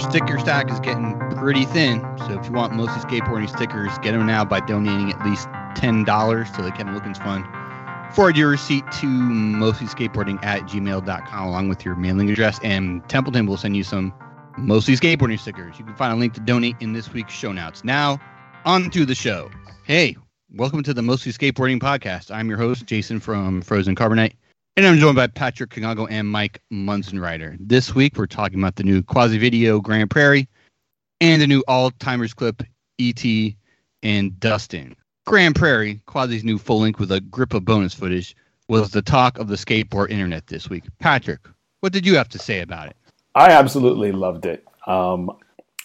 sticker stack is getting pretty thin. So if you want mostly skateboarding stickers, get them now by donating at least ten dollars to the Kevin Wilkins Fund. Forward your receipt to mostly skateboarding at gmail.com along with your mailing address, and Templeton will send you some mostly skateboarding stickers. You can find a link to donate in this week's show notes. Now, on to the show. Hey, welcome to the Mostly Skateboarding Podcast. I'm your host, Jason from Frozen Carbonite. And I'm joined by Patrick Kigongo and Mike Munzenreiter. This week, we're talking about the new Quasi Video Grand Prairie and the new All Timers clip ET and Dustin. Grand Prairie, Quasi's new full link with a grip of bonus footage, was the talk of the skateboard internet this week. Patrick, what did you have to say about it? I absolutely loved it. Um,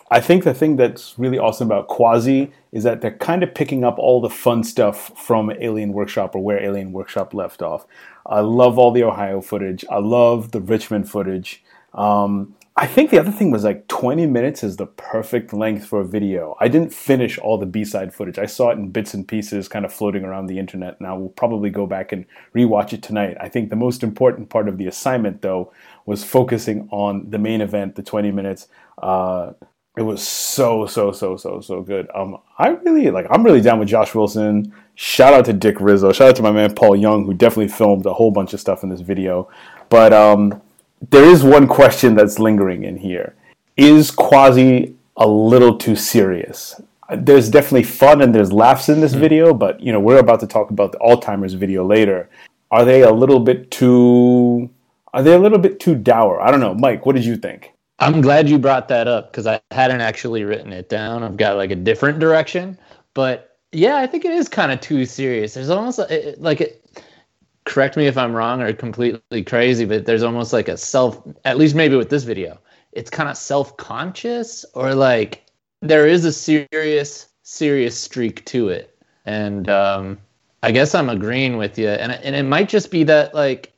I think the thing that's really awesome about Quasi is that they're kind of picking up all the fun stuff from Alien Workshop or where Alien Workshop left off. I love all the Ohio footage. I love the Richmond footage. Um, I think the other thing was like 20 minutes is the perfect length for a video. I didn't finish all the B-side footage. I saw it in bits and pieces kind of floating around the internet and I will probably go back and rewatch it tonight. I think the most important part of the assignment though was focusing on the main event, the 20 minutes. Uh, it was so so so so so good. Um, I really like. I'm really down with Josh Wilson. Shout out to Dick Rizzo. Shout out to my man Paul Young, who definitely filmed a whole bunch of stuff in this video. But um, there is one question that's lingering in here: Is Quasi a little too serious? There's definitely fun and there's laughs in this mm-hmm. video, but you know we're about to talk about the Alltimers video later. Are they a little bit too? Are they a little bit too dour? I don't know, Mike. What did you think? I'm glad you brought that up because I hadn't actually written it down. I've got like a different direction, but yeah, I think it is kind of too serious. There's almost like, like it. Correct me if I'm wrong or completely crazy, but there's almost like a self. At least maybe with this video, it's kind of self-conscious or like there is a serious, serious streak to it, and um, I guess I'm agreeing with you. And and it might just be that like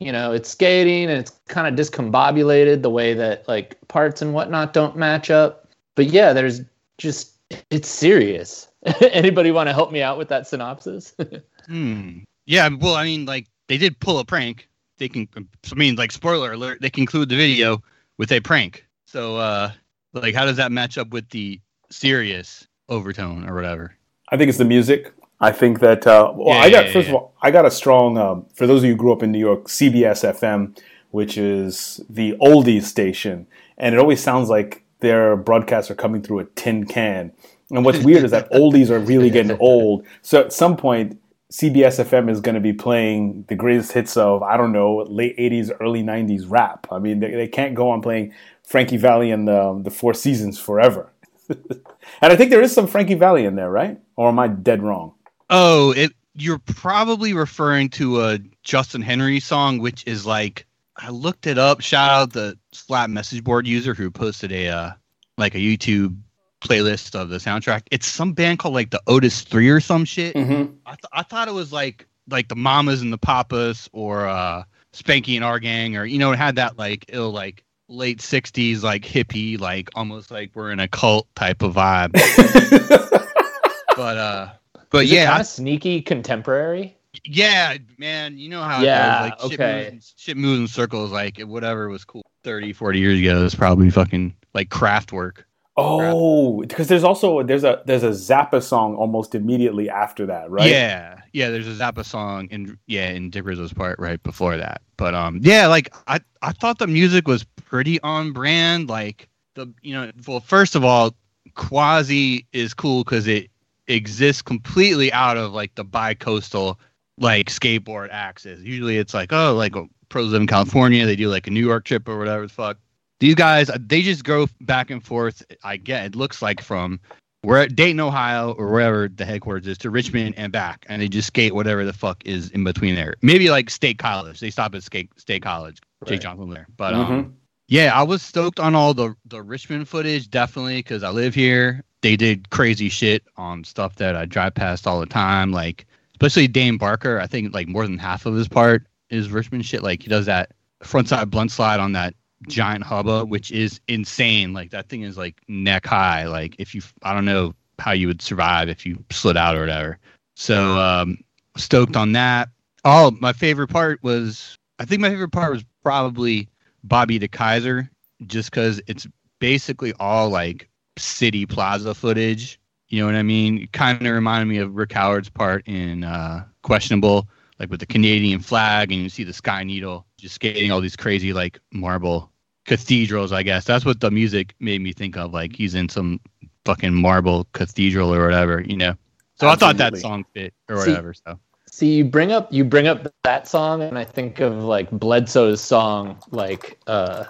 you know it's skating and it's kind of discombobulated the way that like parts and whatnot don't match up. But yeah there's just it's serious. Anybody want to help me out with that synopsis? Hmm. Yeah well i mean like they did pull a prank. They can i mean like spoiler alert they conclude the video with a prank. So uh like how does that match up with the serious overtone or whatever? I think it's the music I think that uh, well, yeah, I got yeah, first yeah. of all, I got a strong. Um, for those of you who grew up in New York, CBS FM, which is the oldies station, and it always sounds like their broadcasts are coming through a tin can. And what's weird is that oldies are really getting old. So at some point, CBS FM is going to be playing the greatest hits of I don't know late '80s, early '90s rap. I mean, they, they can't go on playing Frankie Valli and the the Four Seasons forever. and I think there is some Frankie Valli in there, right? Or am I dead wrong? Oh, it you're probably referring to a Justin Henry song, which is like I looked it up. Shout out the Slap message board user who posted a uh, like a YouTube playlist of the soundtrack. It's some band called like the Otis Three or some shit. Mm-hmm. I th- I thought it was like like the Mamas and the Papas or uh, Spanky and Our Gang or you know it had that like ill like late '60s like hippie like almost like we're in a cult type of vibe. but uh but Is yeah, kind of sneaky contemporary. Yeah, man, you know how yeah, like shit okay. Moves, shit moves in circles. Like whatever was cool 30, 40 years ago is probably fucking like Kraftwerk. Oh, because there's also there's a there's a Zappa song almost immediately after that, right? Yeah, yeah. There's a Zappa song in yeah in Dick Rizzo's part right before that. But um, yeah, like I I thought the music was pretty on brand. Like the you know, well, first of all, Quasi is cool because it exists completely out of like the bi-coastal like skateboard axis. Usually it's like, oh, like pros live in California, they do like a New York trip or whatever the fuck. These guys, they just go back and forth. I get it looks like from where Dayton, Ohio, or wherever the headquarters is, to Richmond and back, and they just skate whatever the fuck is in between there. Maybe like State College. They stop at State State College. Right. Jay Johnson there, but mm-hmm. um, yeah, I was stoked on all the the Richmond footage, definitely, because I live here they did crazy shit on stuff that I drive past all the time, like especially Dane Barker. I think like more than half of his part is Richmond shit. Like he does that frontside blunt slide on that giant hubba, which is insane. Like that thing is like neck high. Like if you, I don't know how you would survive if you slid out or whatever. So um, stoked on that. Oh, my favorite part was I think my favorite part was probably Bobby DeKeyser, just because it's basically all like city plaza footage. You know what I mean? Kind of reminded me of Rick Howard's part in uh, Questionable, like with the Canadian flag, and you see the Sky Needle just skating all these crazy like marble cathedrals. I guess that's what the music made me think of. Like he's in some fucking marble cathedral or whatever, you know. So I thought that song fit or See- whatever. So See, you bring up you bring up that song, and I think of like Bledsoe's song, like uh,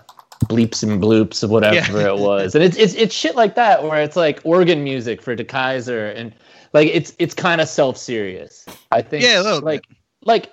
bleeps and bloops of whatever Yeah. it was, and it's it's it's shit like that where it's like organ music for DeKeyser, and like it's it's kind of self serious. I think Yeah, a little like like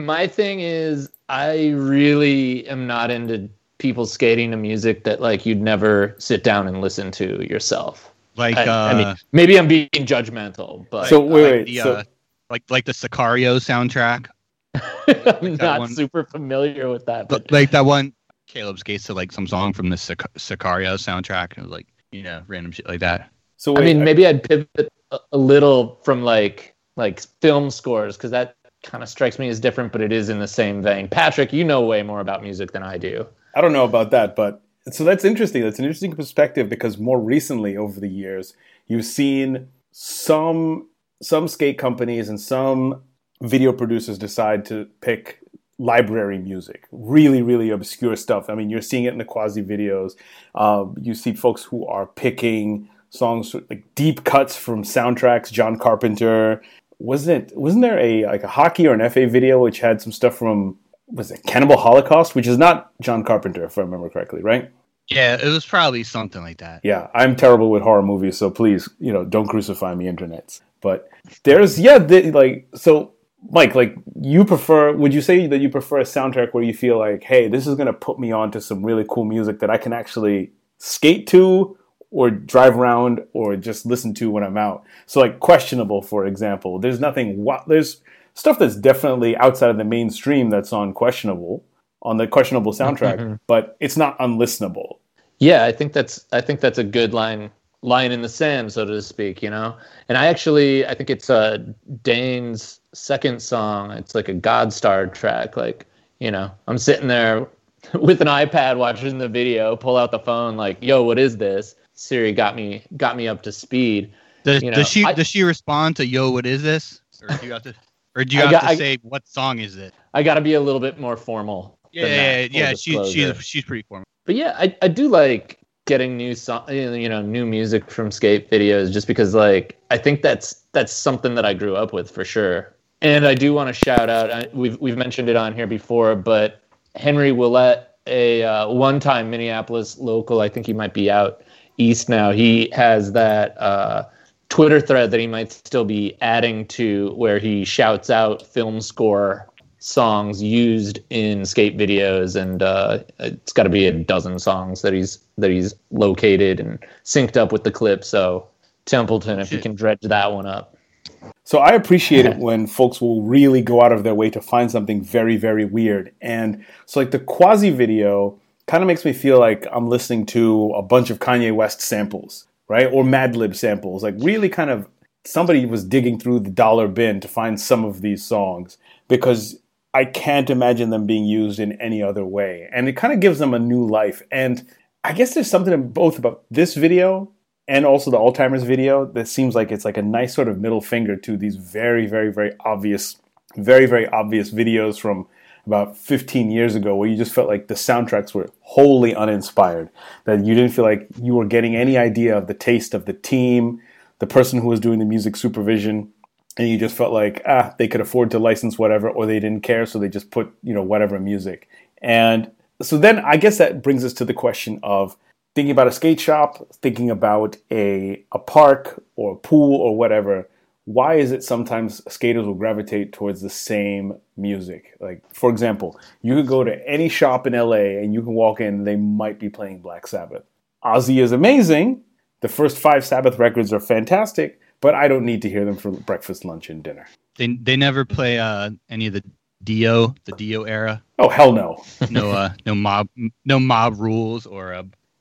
my thing is I really am not into people skating to music that like you'd never sit down and listen to yourself. like I, uh, I mean, maybe I'm being judgmental, but So wait, like wait. the, so uh, like like the Sicario soundtrack, I'm that not one- super familiar with that. But like that one. Caleb skates to like some song from the Sic- Sicario soundtrack, and like you know random shit like that. so I wait, mean, maybe I'd pivot a, a little from like like film scores because that kind of strikes me as different, but it is in the same vein. Patrick, you know way more about music than I do. I don't know about that, but so that's interesting. That's an interesting perspective because more recently, over the years, you've seen some some skate companies and some video producers decide to pick library music, really, really obscure stuff. I mean, you're seeing it in the quasi videos. Um, you see folks who are picking songs like deep cuts from soundtracks. John Carpenter wasn't it? Wasn't there a like a hockey or an FA video which had some stuff from was it Cannibal Holocaust, which is not John Carpenter, if I remember correctly, right? Yeah, it was probably something like that. Yeah, I'm terrible with horror movies, so please, you know, don't crucify me, internets. But there's yeah, the, like so, Mike, like you prefer? Would you say that you prefer a soundtrack where you feel like, hey, this is gonna put me on to some really cool music that I can actually skate to, or drive around, or just listen to when I'm out? So like questionable, for example, there's nothing. wa- There's stuff that's definitely outside of the mainstream that's on questionable on the questionable soundtrack, but it's not unlistenable. Yeah, I think that's I think that's a good line line in the sand, so to speak, you know. And I actually I think it's uh Dane's second song. It's like a God Star track. Like, you know, I'm sitting there with an iPad watching the video, pull out the phone, like, yo, what is this? Siri got me got me up to speed. Does, You know, does she I- does she respond to "Yo, what is this?" Or do you have to, or do you I have got- to I- say what song is it? I got to be a little bit more formal. Yeah, yeah, yeah. full She's she's she's pretty formal. but yeah, I, I do like getting new song, you know, new music from skate videos, just because like I think that's that's something that I grew up with for sure. And I do want to shout out. I, we've we've mentioned it on here before, but Henry Willett, a uh, one-time Minneapolis local, I think he might be out east now. He has that uh, Twitter thread that he might still be adding to, where he shouts out film score songs used in skate videos, and uh, it's got to be a dozen songs that he's that he's located and synced up with the clip. So Templeton, if you can dredge that one up. So I appreciate it when folks will really go out of their way to find something very, very weird. And so, like the quasi video kind of makes me feel like I'm listening to a bunch of Kanye West samples, right? Or Madlib samples. Like, really kind of somebody was digging through the dollar bin to find some of these songs because I can't imagine them being used in any other way. And it kind of gives them a new life. And I guess there's something in both about this video and also the Alltimers video that seems like it's like a nice sort of middle finger to these very, very, very obvious, very, very obvious videos from about 15 years ago where you just felt like the soundtracks were wholly uninspired, that you didn't feel like you were getting any idea of the taste of the team, the person who was doing the music supervision, and you just felt like ah they could afford to license whatever or they didn't care so they just put you know whatever music. And so then i guess that brings us to the question of thinking about a skate shop thinking about a, a park or a pool or whatever why is it sometimes skaters will gravitate towards the same music like for example you could go to any shop in la and you can walk in they might be playing black sabbath ozzy is amazing the first five sabbath records are fantastic but I don't need to hear them for breakfast, lunch, and dinner. They they never play uh, any of the Dio the Dio era. Oh hell no! No uh no mob no mob rules or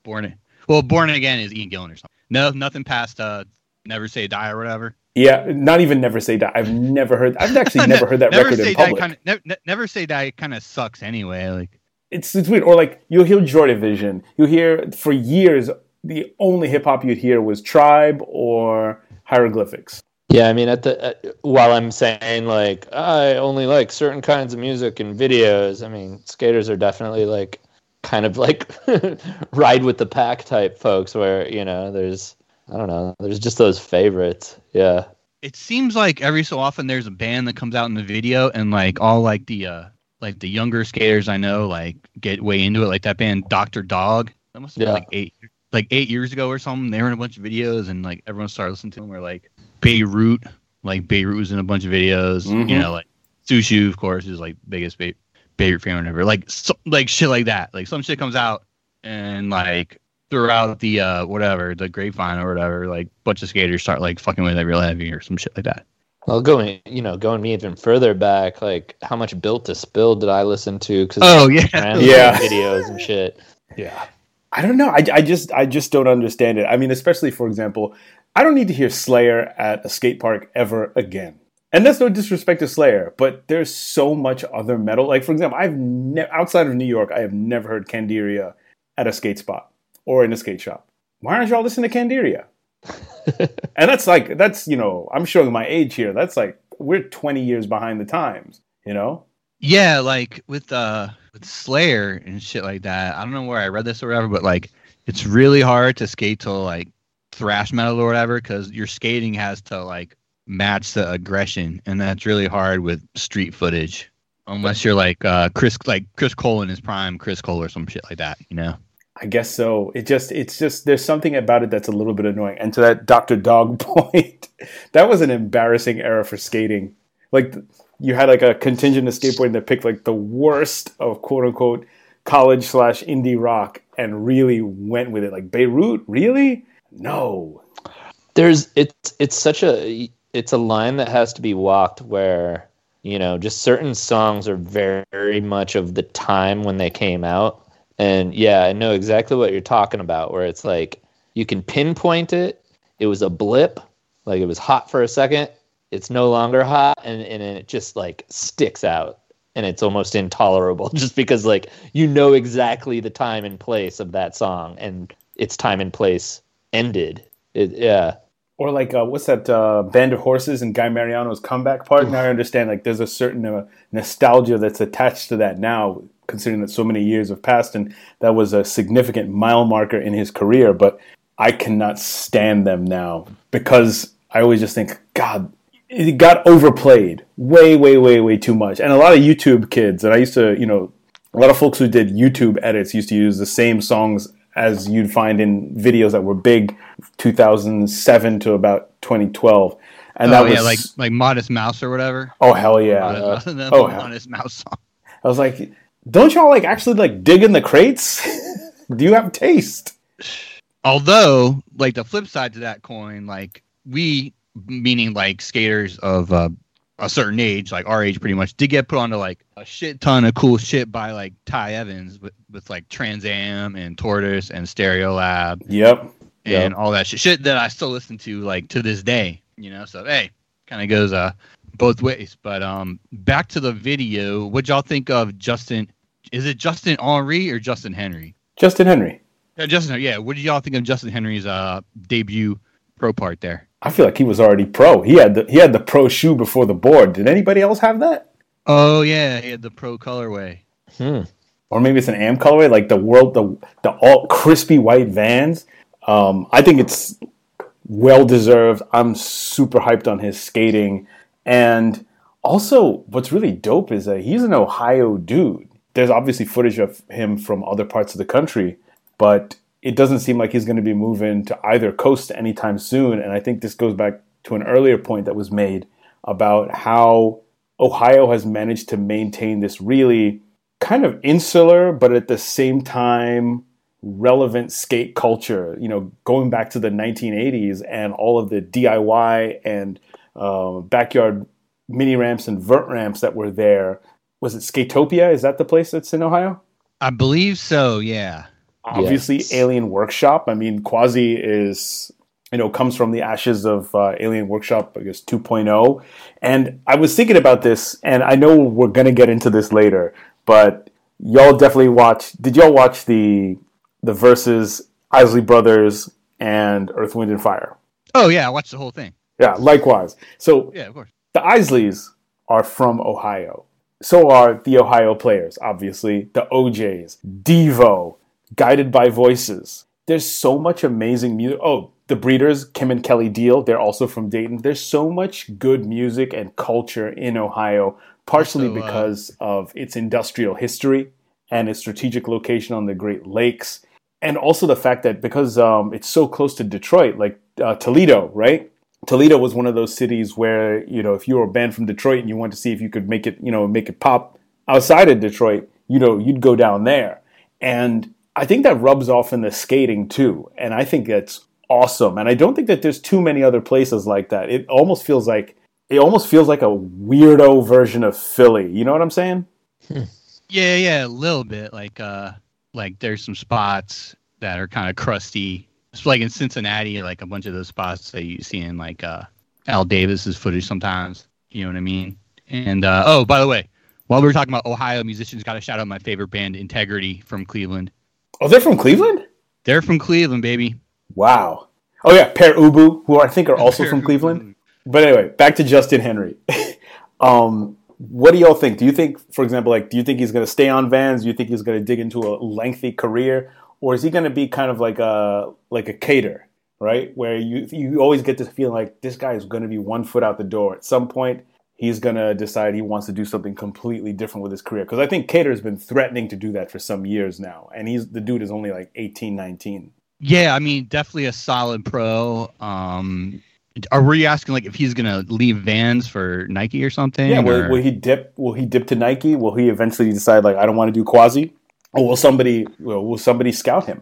born well born again is Ian Gillan or something. No nothing past uh never say die or whatever. Yeah, not even never say die. I've never heard. I've actually never heard that never record say in die public. kind of ne- ne- never say die kind of sucks anyway. Like it's it's weird. Or like you'll hear Joy Division. You'll hear for years the only hip hop you'd hear was Tribe or Hieroglyphics. Yeah, I mean, at the uh, while I'm saying like I only like certain kinds of music and videos, I mean, skaters are definitely like kind of like ride with the pack type folks, where you know there's I don't know, there's just those favorites. Yeah, it seems like every so often there's a band that comes out in the video, and like all like the uh like the younger skaters I know like get way into it, like that band Doctor Dog. That must have been like eight like eight years ago or something. They were in a bunch of videos, and like everyone started listening to them. Where like Beirut, like Beirut was in a bunch of videos. Mhm. You know, like Sushu, of course, is like biggest Be- Beirut fan ever. Like so, like shit like that. Like some shit comes out, and like throughout the uh whatever the grapevine or whatever, like bunch of skaters start like fucking with it real heavy or some shit like that. well, going you know going me even further back, like how much Built to Spill did I listen to? Because Oh yeah, Yeah. videos and shit. Yeah. I don't know. I, I just I just don't understand it. I mean, especially for example, I don't need to hear Slayer at a skate park ever again. And that's no disrespect to Slayer, but there's so much other metal. Like for example, I've ne- outside of New York, I have never heard Candiria at a skate spot or in a skate shop. Why aren't y'all listening to Candiria? and that's like that's you know I'm showing my age here. That's like we're 20 years behind the times. You know? Yeah, like with uh with Slayer and shit like that. I don't know where I read this or whatever, but like it's really hard to skate to like thrash metal or whatever because your skating has to like match the aggression, and that's really hard with street footage. Unless you're like uh Chris, like Chris Cole in his prime, Chris Cole or some shit like that, you know. I guess so. It just, it's just, there's something about it that's a little bit annoying. And to that Dr. Dog point, that was an embarrassing era for skating. Like, you had like a contingent of skateboarding that picked like the worst of quote unquote college slash indie rock and really went with it. Like, Beirut? Really? No. there's it's it's such a it's a line that has to be walked where you know just certain songs are very, much of the time when they came out. And yeah i know exactly what you're talking about where it's like you can pinpoint it. It was a blip like it was hot for a second. It's no longer hot and, and it just like sticks out and it's almost intolerable just because like you know exactly the time and place of that song and its time and place ended. It, yeah Or like, uh, what's that uh, Band of Horses and Guy Mariano's comeback part? Now I understand like there's a certain uh, nostalgia that's attached to that now, considering that so many years have passed and that was a significant mile marker in his career. But I cannot stand them now because I always just think, God, it got overplayed way, way, way, way too much. And a lot of YouTube kids, and I used to, you know, a lot of folks who did YouTube edits used to use the same songs as you'd find in videos that were big 2007 to about 2012 and that oh was yeah, like like Modest Mouse or whatever. oh hell yeah Modest, Mouse, oh, hell. Modest Mouse song. i was like don't y'all like actually like dig in the crates do you have taste although like the flip side to that coin like we meaning like skaters of uh, a certain age like our age pretty much did get put onto like a shit ton of cool shit by like ty evans with, with like trans am and tortoise and Stereolab yep. and all that shit shit that i still listen to like to this day you know? So hey kind of goes uh both ways. But um back to the video what y'all think of justin is it justin henry or justin henry? Justin henry. Yeah, Justin. Yeah, what did y'all think of Justin Henry's uh, debut pro part there? I feel like he was already pro. He had the he had the pro shoe before the board. Did anybody else have that? Oh yeah, he had the pro colorway. hmm. or maybe it's an am colorway like the world the the all crispy white vans. Um i think it's well deserved i'm super hyped on his skating. And also what's really dope is that he's an ohio dude. There's obviously footage of him from other parts of the country but it doesn't seem like he's going to be moving to either coast anytime soon and i think this goes back to an earlier point that was made about how ohio has managed to maintain this really kind of insular, but at the same time relevant skate culture. You know, going back to the 1980s and all of the DIY and uh, backyard mini ramps and vert ramps that were there. Was it Skatopia? Is that the place that's in Ohio? I believe so. Yeah. Obviously, Yes. Alien Workshop. I mean, Quasi is you know comes from the ashes of uh, Alien Workshop, I guess 2.0. And I was thinking about this, and I know we're gonna get into this later, but y'all definitely watch. Did y'all watch the the Verzuz Isley Brothers and Earth, Wind, and Fire? Oh yeah, I watched the whole thing. Yeah, likewise. So Yeah, of course. the Isleys are from Ohio. So are the Ohio players, obviously. The O'Jays, Devo, Guided by Voices. There's so much amazing music. Oh, the Breeders, Kim and Kelly Deal, they're also from Dayton. There's so much good music and culture in Ohio, partially Also, uh, because of its industrial history and its strategic location on the Great Lakes. And also the fact that because um, it's so close to Detroit, like uh, Toledo, right? Toledo was one of those cities where you know if you were a band from Detroit and you wanted to see if you could make it you know make it pop outside of Detroit, you know you'd go down there, and I think that rubs off in the skating too, and I think that's awesome. And I don't think that there's too many other places like that. It almost feels like it almost feels like a weirdo version of Philly. You know what I'm saying? Yeah, yeah, a little bit. Like, uh, like there's some spots that are kind of crusty. It's like in Cincinnati, like a bunch of those spots that you see in like uh, Al Davis's footage sometimes. You know what I mean? And uh, oh, by the way, while we were talking about Ohio musicians, got to shout out my favorite band, Integrity from Cleveland. Oh, they're from Cleveland. They're from Cleveland, baby. Wow. Oh yeah, Pere Ubu, who I think are also from Cleveland. But anyway, back to Justin Henry. um, what do y'all think? Do you think, for example, like, do you think he's going to stay on Vans? Do you think he's going to dig into a lengthy career, or is he going to be kind of like a like a Kader, right? Where you you always get this feeling like this guy is going to be one foot out the door at some point. He's going to decide he wants to do something completely different with his career. Because I think Kader has been threatening to do that for some years now. And he's the dude is only like 18, 19. Yeah, I mean, definitely a solid pro. Um, are were you asking like if he's gonna leave Vans for Nike or something? Yeah, will, or- will he dip? Will he dip to Nike? Will he eventually decide like I don't want to do quasi? Or will somebody will, will somebody scout him?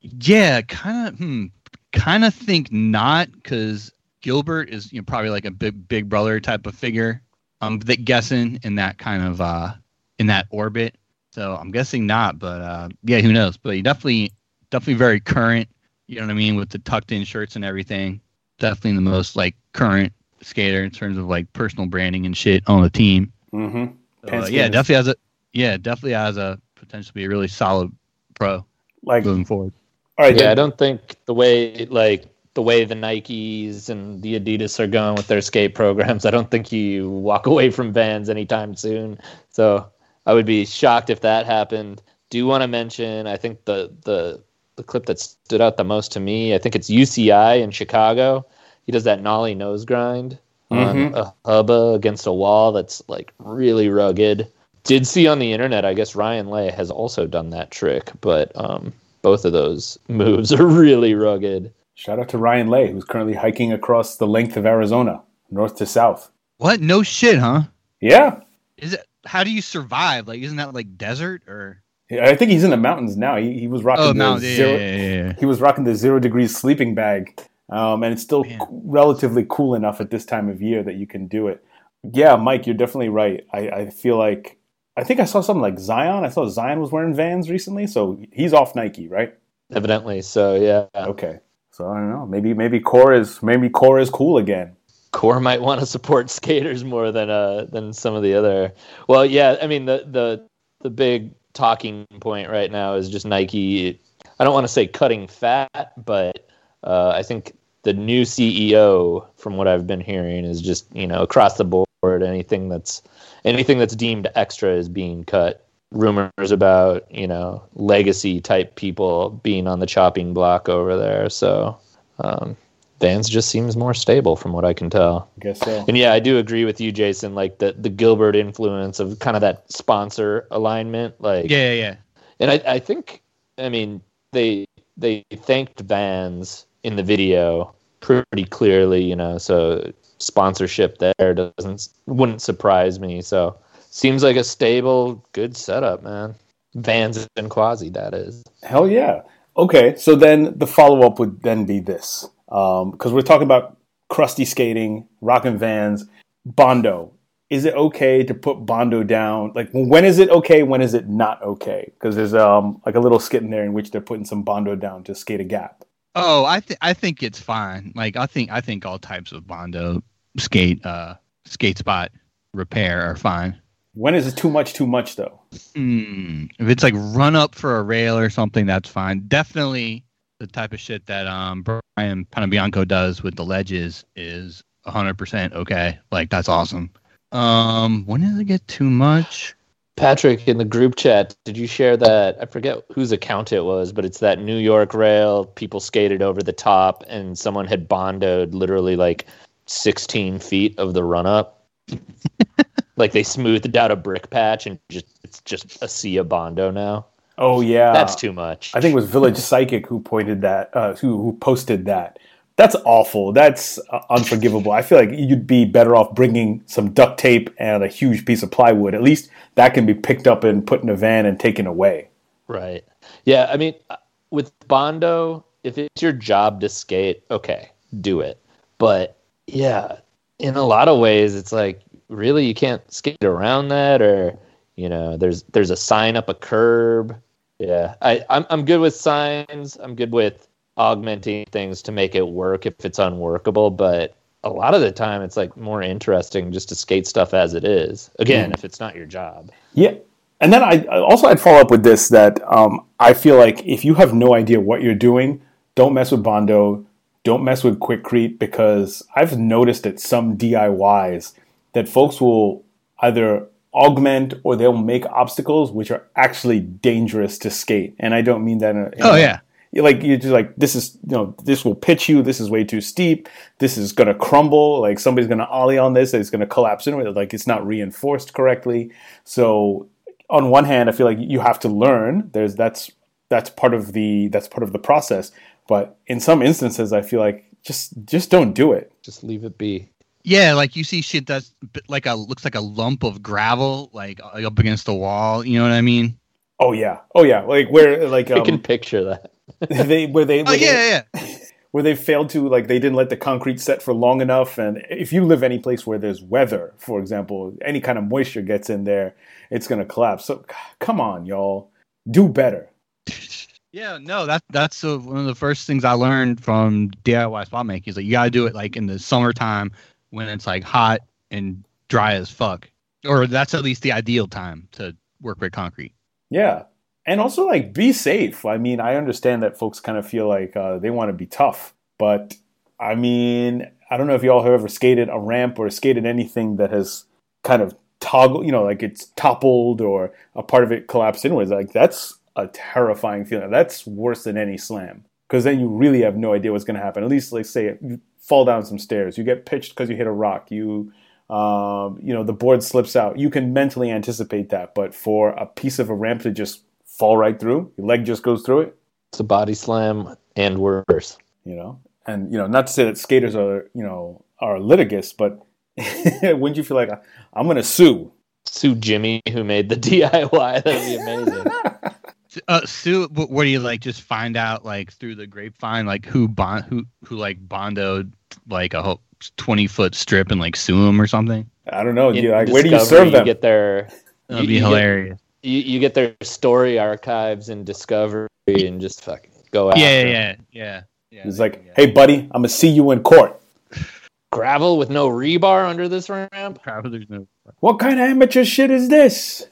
Yeah, kind of. Hmm, kind of think not because Gilbert is you know probably like a big big brother type of figure. I'm th- guessing in that kind of uh in that orbit. So I'm guessing not, but uh yeah, who knows? But he definitely definitely very current. You know what I mean with the tucked in shirts and everything. Definitely the most like current skater in terms of like personal branding and shit on the team. Mm-hmm. So, uh, yeah, definitely has a yeah definitely has a potential to be a really solid pro Like, all moving forward. All right, Yeah, I don't think the way like the way the Nikes and the Adidas are going with their skate programs, I don't think you walk away from Vans anytime soon. So I would be shocked if that happened. Do want to mention? I think the the the clip that stood out the most to me. I think it's UIC in Chicago. He does that nollie nose grind on a hubba against a wall that's like really rugged. Did see on the internet, I guess Ryan Lay has also done that trick, but um, both of those moves are really rugged. Shout out to Ryan Lay, who's currently hiking across the length of Arizona, north to south. What? No shit, huh? Yeah, Is it? How do you survive? Like, isn't that like desert or? I think he's in the mountains now. He, he was rocking Oh, the no, yeah, zero. yeah, yeah, yeah. He was rocking the zero degrees sleeping bag, um, and it's still Man. c- relatively cool enough at this time of year that you can do it. Yeah, Mike, you're definitely right. I, I feel like I think I saw something like Zion. I saw Zion was wearing Vans recently, so he's off Nike, right? Evidently, so yeah. Okay, so I don't know. Maybe maybe Core is maybe Core is cool again. Core might want to support skaters more than uh than some of the other. Well, yeah, I mean the the the big talking point right now is just Nike. I don't want to say cutting fat, but uh, I think the new CEO, from what I've been hearing, is just you know across the board anything that's anything that's deemed extra is being cut. Rumors about you know legacy type people being on the chopping block over there. So um, Vans just seems more stable from what I can tell. I guess so. And yeah, I do agree with you, Jason. Like the the Gilbert influence of kind of that sponsor alignment. Like, Yeah, yeah, yeah. and I, I think, I mean, they they thanked Vans in the video pretty clearly, you know. So sponsorship there doesn't wouldn't surprise me. So seems like a stable, good setup, man. Vans and Quasi, that is. Hell yeah. Okay, so then the follow up would then be this because we're talking about crusty skating, rockin' vans, Bondo. Is it okay to put Bondo down? Like, when is it okay? When is it not okay? Because there's um like a little skit in there in which they're putting some Bondo down to skate a gap. Oh, I think I think it's fine. Like, I think I think all types of bondo skate uh skate spot repair are fine. When is it too much? Too much though. Hmm. If it's like run up for a rail or something, that's fine. Definitely the type of shit that um Brian Panebianco does with the ledges is 100% okay. Like that's awesome. Um, when does it get too much? Patrick, in the group chat, did you share that? I forget whose account it was, but it's that New York rail. People skated over the top, and someone had bondoed literally like 16 feet of the run up. like they smoothed out a brick patch, and just it's just a sea of bondo now. Oh yeah, That's too much. I think it was Village Psychic who pointed that, uh, who who posted that. That's awful. That's uh, unforgivable. I feel like you'd be better off bringing some duct tape and a huge piece of plywood. At least that can be picked up and put in a van and taken away. Right. Yeah. I mean, uh, with Bondo, if it's your job to skate, okay, do it. But yeah, in a lot of ways, it's like really you can't skate around that, or you know, there's there's a sign up a curb. Yeah, I I'm I'm good with signs. I'm good with augmenting things to make it work if it's unworkable, but a lot of the time it's like more interesting just to skate stuff as it is. Again, if it's not your job. Yeah. And then I I also I'd follow up with this that um, I feel like if you have no idea what you're doing, don't mess with Bondo, don't mess with Quikrete because I've noticed that some DIYs that folks will either augment or they'll make obstacles which are actually dangerous to skate. And I don't mean that in a, in Oh yeah. you're like you're just like this is you know this will pitch you. This is way too steep. This is gonna crumble. Like somebody's gonna ollie on this. It's gonna collapse in with it like it's not reinforced correctly. So on one hand i feel like you have to learn. There's that's that's part of the that's part of the process. But in some instances i feel like just just don't do it. Just leave it be. Yeah, like you see shit that's like a looks like a lump of gravel, like uh, up against the wall. You know what I mean? oh yeah oh yeah like where like I can um, picture that. they where they Oh where they- yeah, yeah. where they failed to like they didn't let the concrete set for long enough and if you live any place where there's weather for example any kind of moisture gets in there it's going to collapse so come on y'all do better Yeah, no, that that's uh, one of the first things I learned from DIY spot making is that you gotta do it like in the summertime when it's like hot and dry as fuck, or that's at least the ideal time to work with concrete. yeah. And also like be safe. I mean i understand that folks kind of feel like uh, they want to be tough but i mean i don't know if y'all have ever skated a ramp or skated anything that has kind of toggled you know like it's toppled or a part of it collapsed inwards. Like that's a terrifying feeling. That's worse than any slam. Because then you really have no idea what's going to happen. At least like say fall down some stairs you get pitched because you hit a rock you um, you know the board slips out you can mentally anticipate that but for a piece of a ramp to just fall right through your leg just goes through it It's a body slam and worse. you know and you know not to say that skaters are you know are litigious but wouldn't you feel like i'm going to sue Sue Jimmy who made the DIY. That'd be amazing. Uh, Sue, wh- what do you like? Just find out like through the grapevine, like who bond who who like bondoed like a whole twenty foot strip and like sue him or something. i don't know you, like, where do you serve them get their That'd You- be you get- hilarious. you, you get their story archives and Discovery and just fucking go after Yeah, 'em. yeah, yeah, yeah. He's like, "Hey, buddy, I'm gonna see you in court." gravel with no rebar under this ramp. Probably there's no. What kind of amateur shit is this?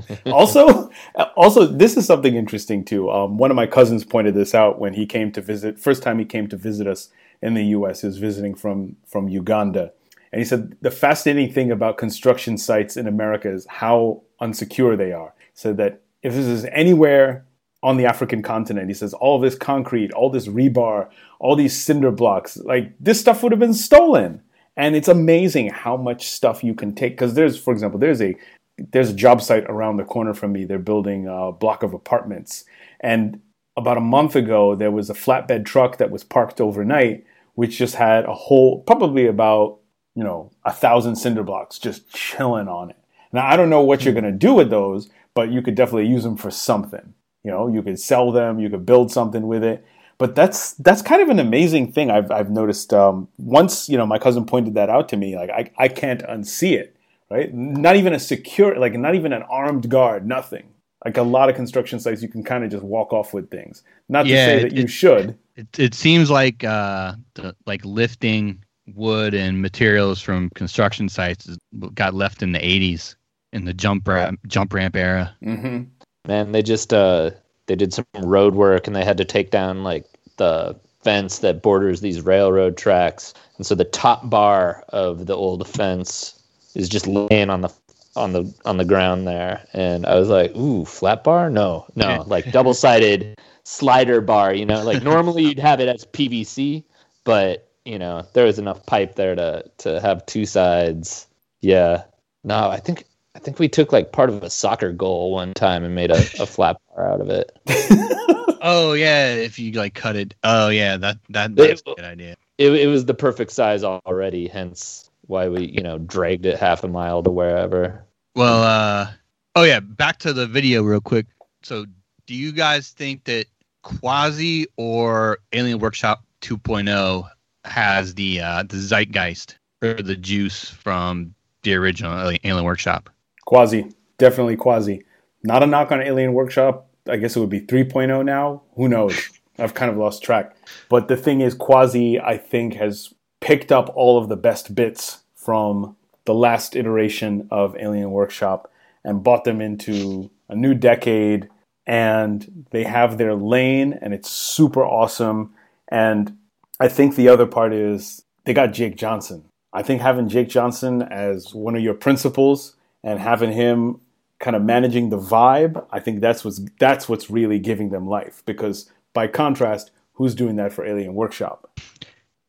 also, also, this is something interesting too. Um, one of my cousins pointed this out when he came to visit. First time he came to visit us in the U.S. He was visiting from from Uganda, and he said the fascinating thing about construction sites in America is how unsecure they are. Said that if this is anywhere on the African continent, he says all this concrete, all this rebar, all these cinder blocks, like this stuff would have been stolen. And it's amazing how much stuff you can take. Because there's, for example, there's a there's a job site around the corner from me. They're building a block of apartments, and about a month ago, there was a flatbed truck that was parked overnight, which just had a whole, probably about you know a thousand cinder blocks just chilling on it. Now I don't know what you're gonna do with those, but you could definitely use them for something. You know, you could sell them, you could build something with it. But that's that's kind of an amazing thing I've I've noticed. Um, once you know, my cousin pointed that out to me. Like I I can't unsee it. Right? Not even a secure, like not even an armed guard. Nothing. Like a lot of construction sites, you can kind of just walk off with things. Not to Yeah, say it- that you it- should. It it seems like uh the, like lifting wood and materials from construction sites got left in the 80s. in the jump ramp jump ramp era. Mm-hmm. Man, they just uh they did some road work and they had to take down like the fence that borders these railroad tracks. And so the top bar of the old fence is just laying on the on the on the ground there. And I was like, ooh, flat bar? No, no, like double sided slider bar, you know, like normally you'd have it as PVC, but you know, there was enough pipe there to to have two sides. Yeah. No, I think I think we took like part of a soccer goal one time and made a, a flat bar out of it. oh yeah, if you like cut it. Oh yeah, that that that's It- a good idea. It, it was the perfect size already, hence why we, you know, dragged it half a mile to wherever. Well, uh, oh yeah, back to the video real quick. So, do you guys think that Quasi or Alien Workshop 2.0 has the uh, the zeitgeist or the juice from the original Alien- Alien Workshop? Quasi, definitely Quasi. Not a knock on Alien Workshop. I guess it would be 3.0 now. Who knows? I've kind of lost track. But the thing is, Quasi, I think, has picked up all of the best bits from the last iteration of Alien Workshop and brought them into a new decade. And they have their lane, and it's super awesome. And I think the other part is they got Jake Johnson. I think having Jake Johnson as one of your principals and having him kind of managing the vibe, I think that's what's that's what's really giving them life. Because by contrast, who's doing that for Alien Workshop?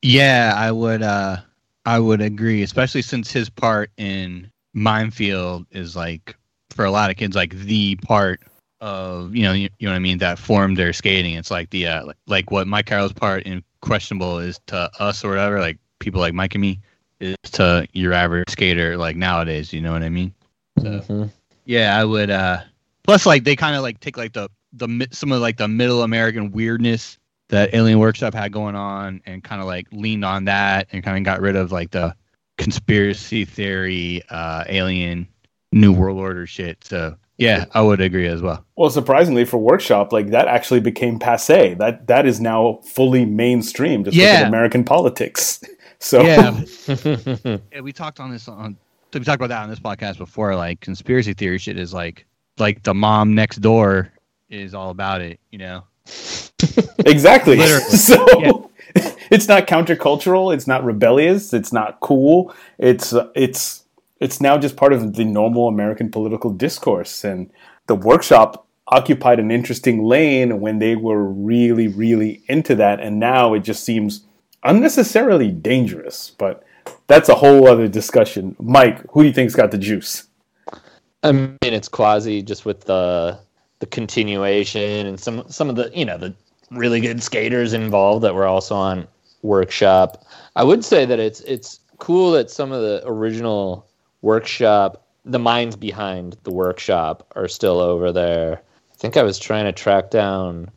Yeah, I would. Uh, I would agree, especially since his part in Mind Field is like for a lot of kids like the part of you know you, you know what I mean that formed their skating. It's like the uh, like, like what Mike Carroll's part in Questionable is to us or whatever, like people like Mike and me is to your average skater like nowadays. You know what I mean? So Mhm. yeah, I would. uh Plus, like they kind of like take like the the some of like the middle American weirdness that Alien Workshop had going on, and kind of like leaned on that, and kind of got rid of like the conspiracy theory, uh alien, New World Order shit. So yeah, I would agree as well. Well, surprisingly for Workshop, like that actually became passe. That that is now fully mainstream. Just look at American politics. So Yeah, yeah, we talked on this on we talked about that on this podcast before. Like conspiracy theory shit is like like the mom next door is all about it. You know. exactly. So Yeah. it's not countercultural. It's not rebellious. It's not cool. It's uh, it's it's now just part of the normal American political discourse. And the workshop occupied an interesting lane when they were really really into that. And now it just seems unnecessarily dangerous. But that's a whole other discussion. Mike, who do you think's got the juice? I mean, it's quasi just with the the continuation and some some of the you know the really good skaters involved that were also on workshop. I would say that it's it's cool that some of the original workshop, the minds behind the workshop, are still over there. I think I was trying to track down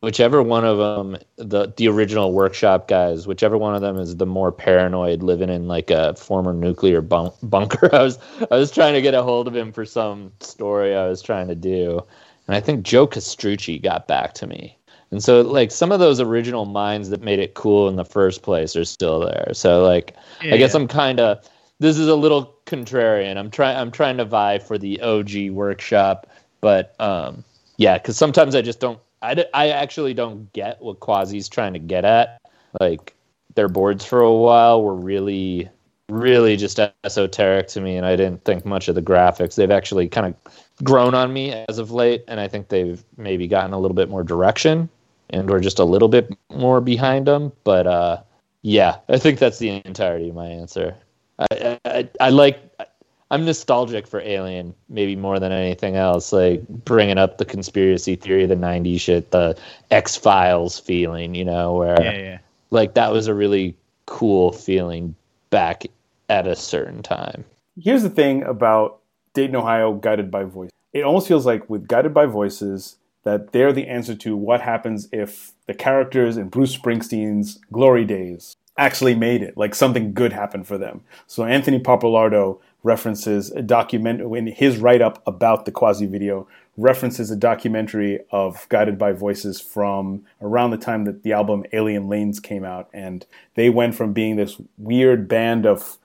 whichever one of them the the original workshop guys whichever one of them is the more paranoid living in like a former nuclear bunk- bunker i was i was trying to get a hold of him for some story i was trying to do and i think joe castrucci got back to me and so like some of those original minds that made it cool in the first place are still there so like i guess i'm kind of this is a little contrarian i'm trying i'm trying to vie for the og workshop but um yeah because sometimes i just don't I, d- I actually don't get what Quasi's trying to get at. Like their boards for a while were really, really just esoteric to me, and I didn't think much of the graphics. They've actually kind of grown on me as of late, and I think they've maybe gotten a little bit more direction and we're just a little bit more behind them. But uh, yeah, I think that's the entirety of my answer. I, I, I like. I'm nostalgic for Alien, maybe more than anything else. Like bringing up the conspiracy theory, of the '90s shit, the X Files feeling, you know, where Yeah, yeah. like that was a really cool feeling back at a certain time. Here's the thing about Dayton, Ohio, Guided by Voice. It almost feels like with Guided by Voices that they're the answer to what happens if the characters in Bruce Springsteen's glory days actually made it, like something good happened for them. So Anthony Pappalardo references a document in his write-up about the quasi video references a documentary of guided by voices from around the time that the album alien lanes came out and they went from being this weird band of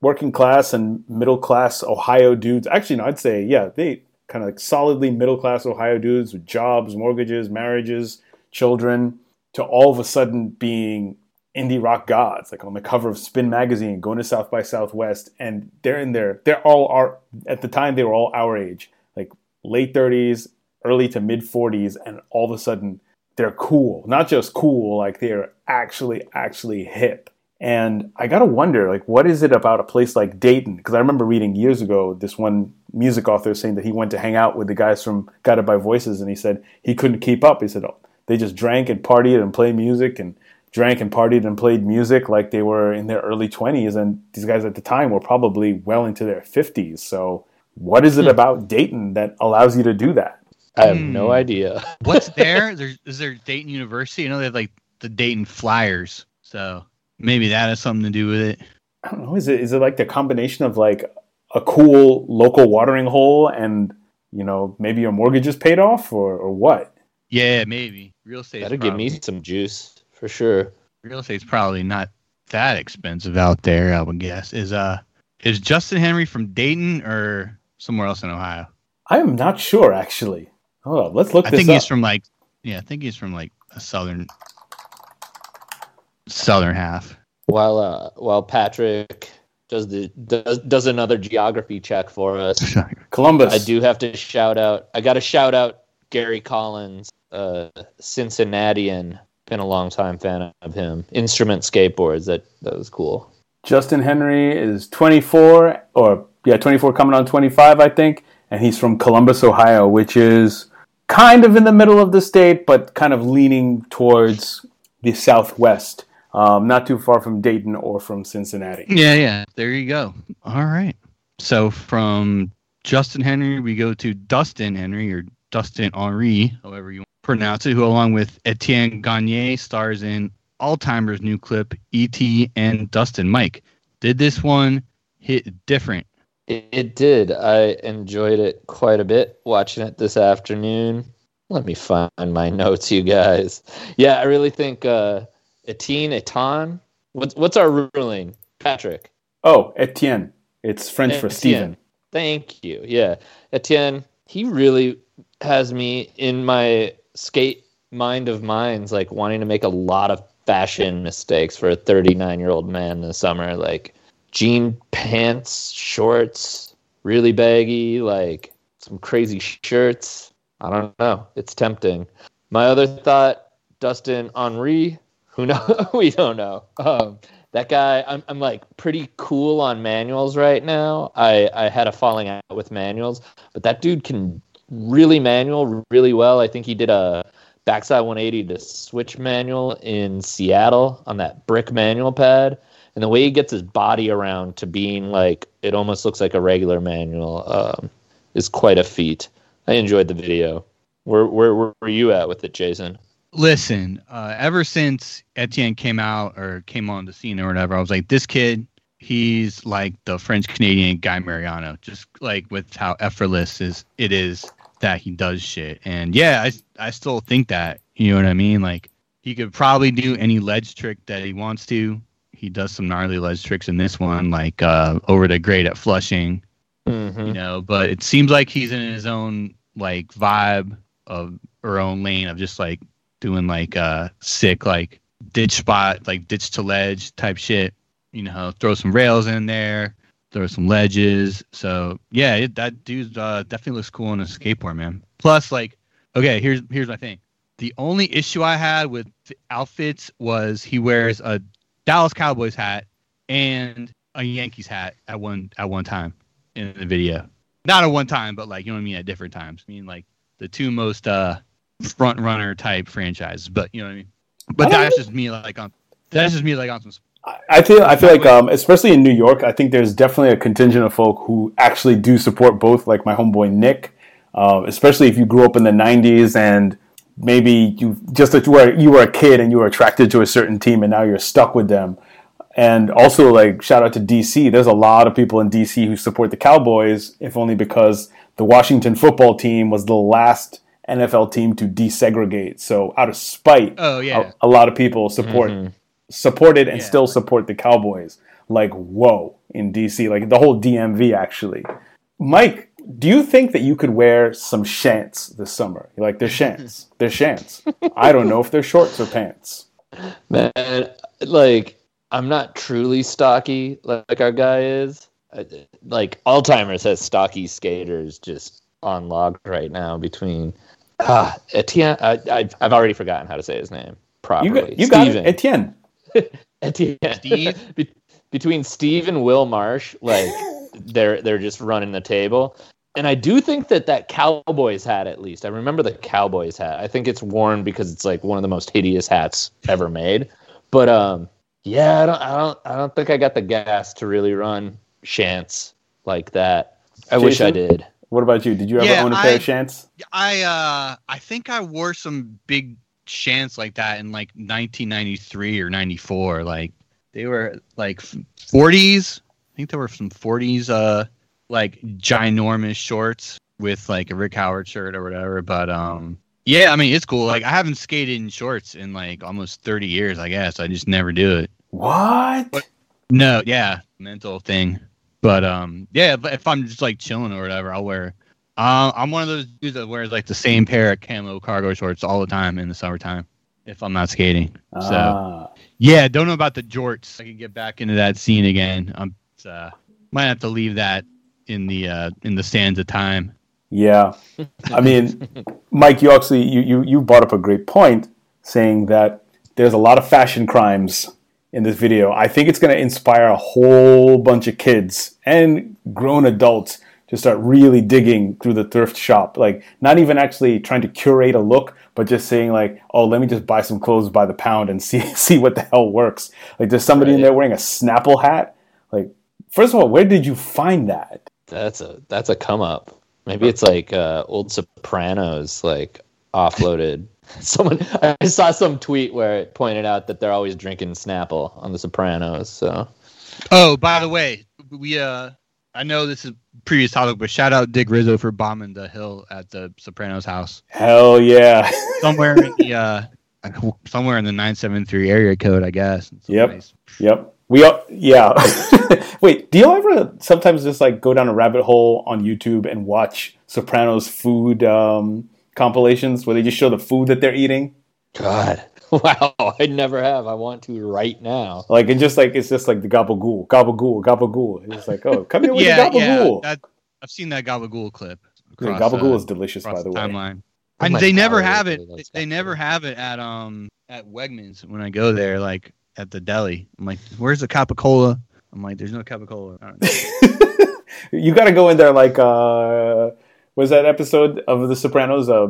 working class and middle class Ohio dudes. Actually, no, I'd say yeah, they kind of like solidly middle class Ohio dudes with jobs, mortgages, marriages, children, to all of a sudden being indie rock gods, like on the cover of Spin magazine, going to South by Southwest, and they're in there. They're all our at the time they were all our age, like late thirties, early to mid forties, and all of a sudden they're cool. Not just cool, like they're actually actually hip. And I gotta wonder, like, what is it about a place like Dayton? Because I remember reading years ago this one music author saying that he went to hang out with the guys from Guided by Voices, and he said he couldn't keep up. He said oh, they just drank and partied and played music and drank and partied and played music like they were in their early 20s and these guys at the time were probably well into their 50s so what is it hmm. about dayton that allows you to do that i have hmm. no idea what's there there's is there dayton university you know they have like the dayton flyers so maybe that has something to do with it i don't know is it is it like the combination of like a cool local watering hole and you know maybe your mortgage is paid off or, or what yeah maybe real estate that'll give me some juice for sure. Real estate's probably not that expensive out there. I would guess. Is uh is Justin Henry from Dayton or somewhere else in Ohio? I am not sure actually. Hold on, let's look. I think up. he's from like yeah, I think he's from like a southern southern half. While uh while Patrick does the does does another geography check for us. Columbus. I do have to shout out. I got to shout out Gary Collins, uh, Cincinnatian been a long time fan of him. Instrument skateboards that that was cool. Justin Henry is 24 or yeah, 24 coming on 25 I think, and he's from Columbus, Ohio, which is kind of in the middle of the state but kind of leaning towards the southwest. Um, not too far from Dayton or from Cincinnati. Yeah, yeah. There you go. All right. So from Justin Henry, we go to Dustin Henry or Dustin Henri, however you pronounce it, who, along with Etienne Gagne, stars in Alltimers' new clip, E.T. and Dustin. Mike, did this one hit different? It, it did. I enjoyed it quite a bit watching it this afternoon. Let me find my notes, you guys. Yeah, I really think uh, Etienne, Etienne. What's what's our ruling, Patrick? Oh, Etienne. It's French Etienne. for Stephen. Thank you. Yeah, Etienne. He really has me in my skate mind of minds, like wanting to make a lot of fashion mistakes for a 39 year old man in the summer, like jean pants, shorts, really baggy, like some crazy shirts. I don't know. It's tempting. My other thought, Dustin Henri, who know we don't know. Um, that guy, I'm, I'm like pretty cool on manuals right now. I, I had a falling out with manuals, but that dude can really manual really well. I think he did a backside 180 to switch manual in Seattle on that brick manual pad. And the way he gets his body around to being like it almost looks like a regular manual um, is quite a feat. I enjoyed the video. Where, where, where were you at with it, Jason? Listen, uh, ever since Etienne came out or came on the scene or whatever, I was like, this kid, he's like the French Canadian Guy Mariano, just like with how effortless is it is that he does shit. And yeah, I I still think that. You know what I mean? Like he could probably do any ledge trick that he wants to. He does some gnarly ledge tricks in this one, like uh, over the grade at Flushing. Mm-hmm. You know, but it seems like he's in his own like vibe of or own lane of just like doing like uh sick like ditch spot, like ditch to ledge type shit. You know, throw some rails in there, throw some ledges. So yeah, it, that dude uh, definitely looks cool on a skateboard, man. Plus, like, okay, here's here's my thing. The only issue I had with the outfits was he wears a Dallas Cowboys hat and a Yankees hat at one at one time in the video. Not at one time, but like you know what I mean at different times. I mean like the two most uh front runner type franchises. But you know what I mean. But that's just me like on that's just me like on some I feel I feel like um, especially in New York, I think there's definitely a contingent of folk who actually do support both, like my homeboy Nick, uh, especially if you grew up in the '90s and maybe you just that you were you were a kid and you were attracted to a certain team and now you're stuck with them. And also, like shout out to DC. There's a lot of people in DC who support the Cowboys, if only because the Washington football team was the last NFL team to desegregate. So out of spite, oh yeah, a, a lot of people support. Mm-hmm supported and yeah. still support the Cowboys. Like, whoa. in DC, like the whole DMV actually. Mike, do you think that you could wear some shants this summer? You're like they're shants, they're shants. I don't know if they're shorts or pants. Man, like I'm not truly stocky like our guy is. I, like Alltimers has stocky skaters just on log right now between ah Etienne. I, I, I've already forgotten how to say his name properly. You got, you got it, Etienne. Etienne. Steve. Be- between Steve and Will Marsh, like they're they're just running the table. And I do think that that Cowboys hat, at least, I remember the Cowboys hat. I think it's worn because it's like one of the most hideous hats ever made. But um, yeah, I don't, I don't, I don't think I got the gas to really run shants like that. I Jason? wish I did. What about you? Did you ever Yeah, own a pair I- of shants? I uh I think I wore some big shants like that in like 1993 or 94. Like they were like 40s. I think there were some 40s uh like ginormous shorts with like a Rick Howard shirt or whatever. But um yeah, I mean it's cool. Like I haven't skated in shorts in like almost 30 years. I guess I just never do it. What? What? No, yeah, mental thing. But um, yeah, if, if I'm just like chilling or whatever, I'll wear. Uh, I'm one of those dudes that wears like the same pair of camo cargo shorts all the time in the summertime if I'm not skating. So Ah. yeah, don't know about the jorts. I can get back into that scene again. I'm uh, might have to leave that in the uh, in the sands of time. Yeah, I mean, Mike, you actually you, you you brought up a great point, saying that there's a lot of fashion crimes in this video. I think it's going to inspire a whole bunch of kids and grown adults to start really digging through the thrift shop. Like, not even actually trying to curate a look, but just saying like, "Oh, let me just buy some clothes by the pound and see see what the hell works." Like, there's somebody in there wearing a Snapple hat. Like, first of all, where did you find that? That's a that's a come up. Maybe it's like uh, old Sopranos, like offloaded. Someone I saw some tweet where it pointed out that they're always drinking Snapple on the Sopranos. So Oh, by the way, we uh, I know this is previous topic, but shout out Dick Rizzo for bombing the hill at the Sopranos house. Hell yeah! somewhere in the uh somewhere in the 973 area code i guess Yep. nice. Yep. We all, yeah. Wait, do you ever sometimes just like go down a rabbit hole on YouTube and watch Sopranos food um, compilations where they just show the food that they're eating? God, wow, I never have. I want to right now. Like it's just like it's just like the gabagool, gabagool, gabagool. It's just like, oh, come here with yeah the yeah gabagool. that, i've seen that gabagool clip Yeah, across, gabagool uh, is delicious, by the way. timeline Oh and my they never God, I have it love they never have it at um at wegmans when i go there like at the deli i'm like where's the capicola i'm like there's no capicola I you got to go in there like uh was that episode of the sopranos uh,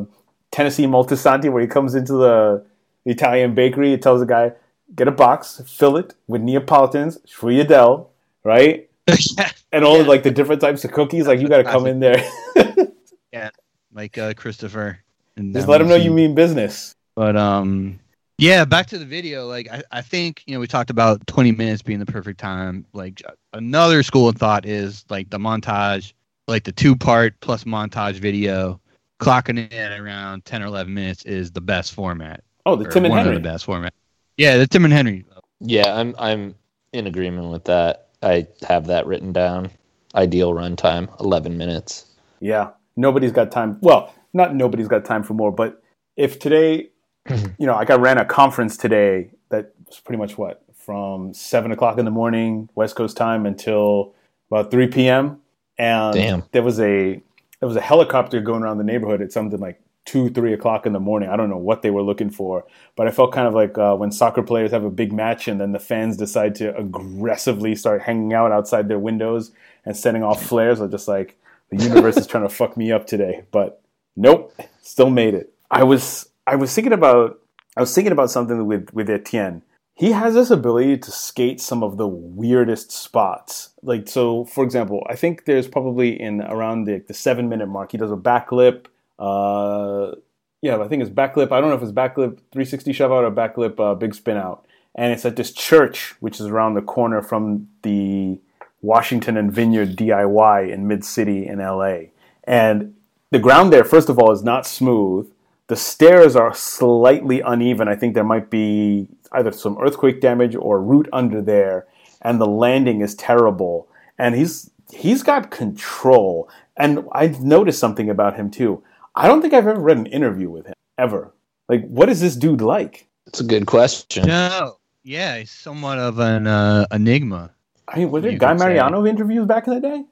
tennessee Moltisanti where he comes into the italian bakery he tells the guy get a box fill it with neapolitans friedel right yeah. and all Yeah. like the different types of cookies like you got to come in there yeah, like uh christopher and just let them know you mean business But um yeah, back to the video. Like I, I think, you know, we talked about 20 minutes being the perfect time. Like another school of thought is like the montage, like the two part plus montage video, clocking in at around 10 or 11 minutes is the best format. oh the tim and one henry of the best format. Yeah, the Tim and Henry. Yeah, I'm I'm in agreement with that. I have that written down. Ideal runtime, eleven minutes. Yeah, nobody's got time. Well, not nobody's got time for more, but if today, you know, like I ran a conference today that was pretty much what from seven o'clock in the morning West Coast time until about three p.m. And Damn. there was a there was a helicopter going around the neighborhood at something like two, three o'clock in the morning. I don't know what they were looking for, but I felt kind of like uh, when soccer players have a big match and then the fans decide to aggressively start hanging out outside their windows and sending off flares. Are just like the universe is trying to fuck me up today, but nope, still made it. I was I was thinking about I was thinking about something with with Etienne. He has this ability to skate some of the weirdest spots. Like so, for example, I think there's probably in around the, the seven minute mark, he does a backlip. Uh, yeah, I think it's backlip. I don't know if it's backlip 360 shove out or backlip uh, big spin out. And it's at this church, which is around the corner from the Washington and Vineyard DIY in Mid City in LA. And the ground there, first of all, is not smooth. The stairs are slightly uneven. I think there might be either some earthquake damage or root under there, and the landing is terrible. and he's he's got control. And I've noticed something about him too. I don't think I've ever read an interview with him ever. Like, what is this dude like? It's a good question. No, yeah, he's somewhat of an uh, enigma. I mean, were there Guy could say. Mariano interviews back in the day?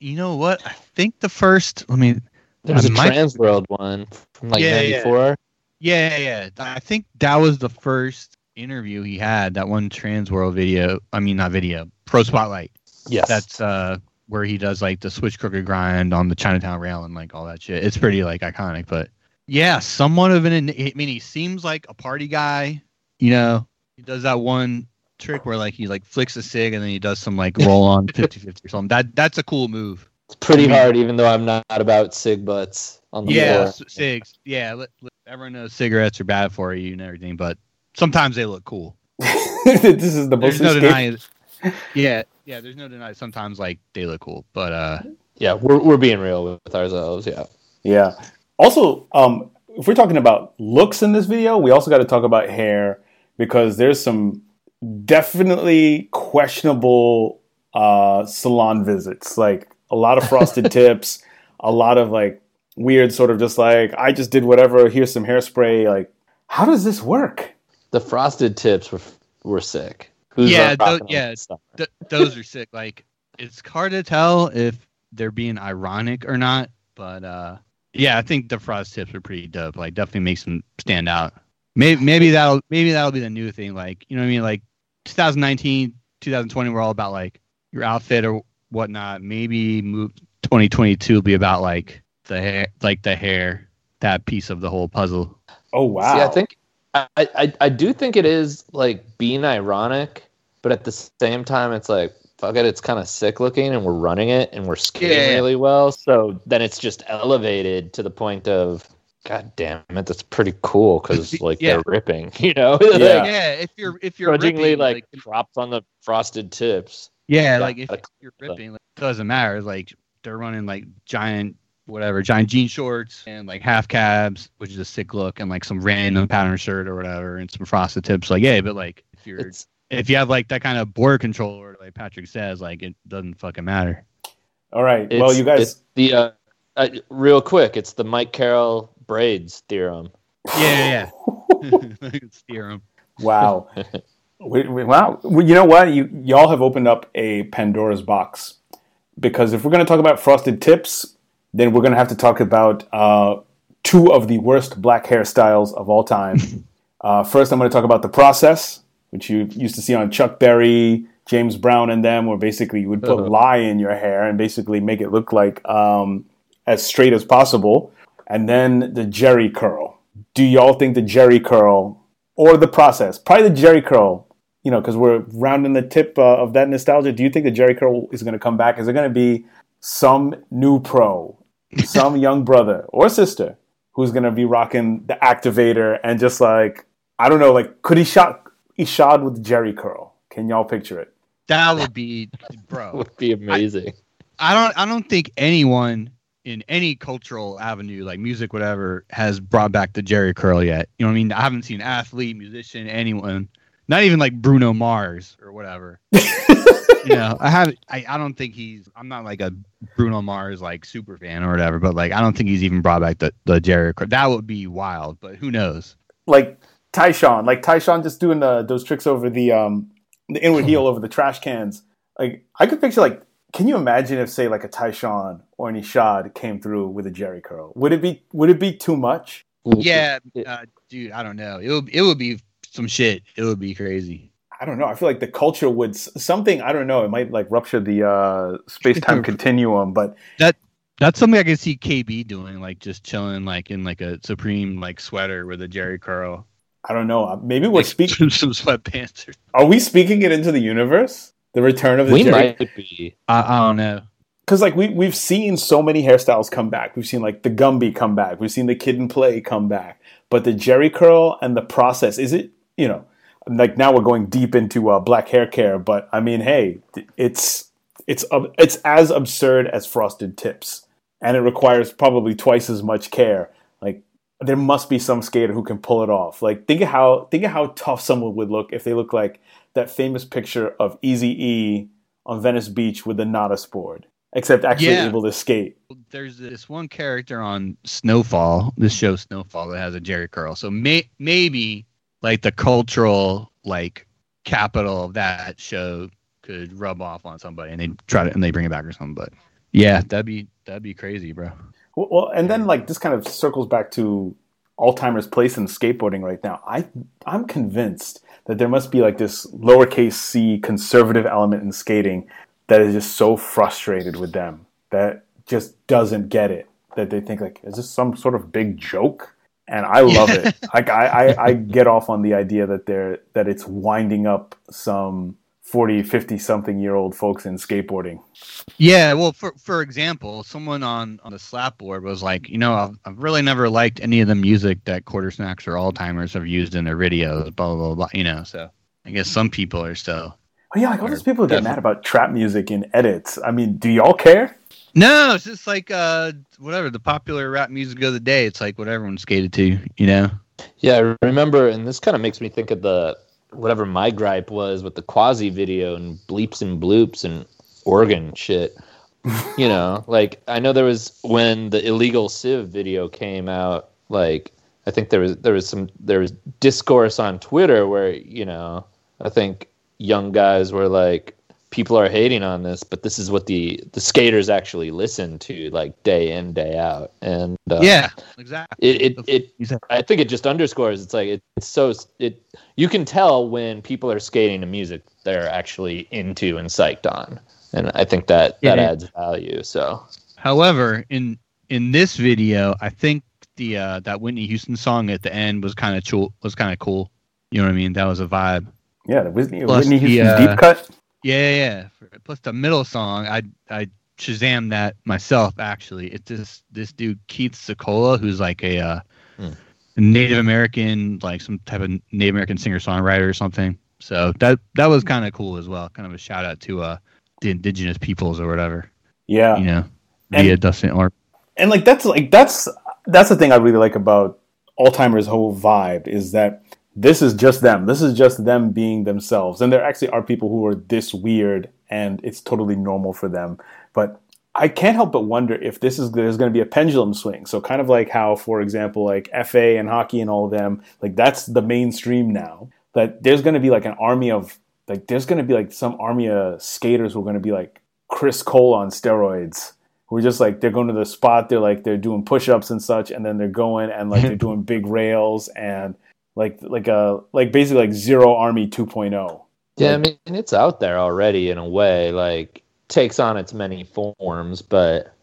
You know what? I think the first. Let me. There was I a might- Transworld one from like Yeah, yeah. '94. Yeah, yeah. I think that was the first interview he had. That one Transworld video. I mean, not video. Pro Spotlight. Yes, That's uh where he does like the switch crooked grind on the Chinatown rail and like all that shit. It's pretty like iconic, but yeah, somewhat of an. I mean, he seems like a party guy. You know, he does that one trick where like he like flicks a cig and then he does some like roll on 50-50 or something. That that's a cool move. It's pretty I mean- hard, even though I'm not about cig butts on the Yeah, floor. s- cigs. Yeah, let, let- everyone knows cigarettes are bad for you and everything, but sometimes they look cool. this is the most There's no escape- denying. Yeah, yeah. There's no denying. Sometimes like they look cool, but uh, Yeah, we're we're being real with ourselves. Yeah, Yeah. Also, um, if we're talking about looks in this video, we also got to talk about hair because there's some definitely questionable uh, salon visits. Like a lot of frosted tips, a lot of like weird sort of just like I just did whatever. Here's some hairspray. Like, how does this work? the frosted tips were were sick. Who's Yeah, rocking yeah. th- those are sick. Like it's hard to tell if they're being ironic or not, but uh, yeah, I think the frost tips are pretty dope. Like definitely makes them stand out. Maybe maybe that'll maybe that'll be the new thing. Like you know what I mean? Like 2019, 2020, we're all about like your outfit or whatnot. Maybe move 2022 will be about like the hair, like the hair, that piece of the whole puzzle. Oh wow! See, I think I, I I do think it is like being ironic, but at the same time, it's like fuck it, it's kind of sick looking, and we're running it, and we're skating Yeah. really well. So then it's just elevated to the point of, god damn it, that's pretty cool because like Yeah. they're ripping, you know, Yeah. like, Yeah, if you're if you're grudgingly ripping, like, drops on the frosted tips. Yeah, Yeah, like if you're ripping, like, it doesn't matter. Like they're running like giant, whatever, giant jean shorts and like half cabs, which is a sick look, and like some random pattern shirt or whatever, and some frosted tips. Like, yeah, but like if you're It's if you have like that kind of border controller, like Patrick says, like it doesn't fucking matter. All right. it's, well, you guys. it's the uh, uh, real quick, it's the Mike Carroll braids theorem. Yeah, yeah, yeah. Steer 'em. Wow. wow. Well, you know what? You y'all have opened up a Pandora's box because if we're going to talk about frosted tips, then we're going to have to talk about uh, two of the worst black hairstyles of all time. uh, first, I'm going to talk about the process, which you used to see on Chuck Berry, James Brown, and them, where basically you would put Uh-huh. lye in your hair and basically make it look like um, as straight as possible. And then the Jheri curl. Do y'all think the Jheri curl or the process? Probably the Jheri curl. You know, because we're rounding the tip uh, of that nostalgia. Do you think the Jheri curl is going to come back? Is it going to be some new pro, some young brother or sister who's going to be rocking the activator and just like I don't know, like could he shot he shot with Jheri curl? Can y'all picture it? That would be, bro. Would be amazing. I don't I don't think anyone in any cultural avenue like music whatever has brought back the Jheri curl yet. You know what I mean? I haven't seen athlete, musician, anyone, not even like Bruno Mars or whatever. you know, I have I, I don't think he's I'm not like a Bruno Mars like super fan or whatever, but like I don't think he's even brought back the the Jheri curl. That would be wild, but who knows? Like Tyshawn, like Tyshawn just doing the, those tricks over the um the inward heel over the trash cans. Like I could picture like can you imagine if say like a Tyshawn or an Ishod came through with a Jheri curl? Would it be would it be too much? Yeah, uh, dude, I don't know. It would it would be some shit. It would be crazy. I don't know. I feel like the culture would something. I don't know. It might like rupture the uh, space time continuum. But that That's something I can see KB doing, like just chilling, like in like a Supreme like sweater with a Jheri curl. I don't know. Uh, Maybe we're Like, speaking. some sweatpants. Or, Are we speaking it into the universe? The return of the we Jerry. might be. I, I don't know. Because like we we've seen so many hairstyles come back. We've seen like the Gumby come back. We've seen the Kid and Play come back. But the Jheri curl and the process is it? You know, like now we're going deep into uh, black hair care. But I mean, hey, it's it's it's as absurd as frosted tips, and it requires probably twice as much care. Like there must be some skater who can pull it off. Like think of how think of how tough someone would look if they look like that famous picture of Easy E on Venice Beach with the Nodus board, except actually Yeah. able to skate. There's this one character on Snowfall, this show Snowfall, that has a Jheri curl. So may, maybe like the cultural like capital of that show could rub off on somebody, and they try to and they bring it back or something. But yeah, that'd be that'd be crazy, bro. Well, well, and then like this kind of circles back to Alltimers' place in skateboarding right now. I I'm convinced that there must be like this lowercase c conservative element in skating that is just so frustrated with them that just doesn't get it. That they think like, is this some sort of big joke? And I love it. Like I, I, I get off on the idea that they're that it's winding up some 40, 50 something year old folks in skateboarding. Yeah, well, for for example, someone on on the slapboard was like, you know, I've, I've really never liked any of the music that Quarter Snacks or Alltimers have used in their videos, blah blah blah. blah you know, so I guess some people are still. Oh yeah, like all those people get mad about trap music in edits. I mean, do y'all care? No, it's just like uh, whatever the popular rap music of the day. It's like what everyone skated to, you know. Yeah, I remember, and this kind of makes me think of the whatever my gripe was with the quasi video and bleeps and bloops and organ shit. you know, like I know there was when the illegal Civ video came out. Like I think there was there was some there was discourse on Twitter where you know I think young guys were like people are hating on this, but this is what the the skaters actually listen to like day in day out and uh, yeah, exactly. it it, it Exactly. I think it just underscores it's like it, it's so it you can tell when people are skating to music they're actually into and psyched on, and I think that that Yeah. adds value. So However, in in this video, I think the uh, that Whitney Houston song at the end was kind of cool. Was kind of cool. You know what I mean? That was a vibe. Yeah, the Whitney, Plus Whitney the, uh, deep cut. Yeah, yeah. yeah. Plus the middle song, I I Shazam that myself. Actually, it's this this dude Keith Secola, who's like a uh, Hmm. Native American, like some type of Native American singer songwriter or something. So that that was kind of cool as well. Kind of a shout out to uh the indigenous peoples or whatever. Yeah, You know, And- via Dustin or and like that's like that's that's the thing I really like about Alltimers' whole vibe is that this is just them. This is just them being themselves, and there actually are people who are this weird, and it's totally normal for them. But I can't help but wonder if this is there's going to be a pendulum swing. So kind of like how, for example, like FA and hockey and all of them, like that's the mainstream now. That there's going to be like an army of like there's going to be like some army of skaters who are going to be like Chris Cole on steroids who are just like they're going to the spot they're like they're doing push-ups and such and then they're going and like they're doing big rails and like like a like basically like zero army oh. 2.0 yeah, I mean it's out there already in a way. Like takes on its many forms, but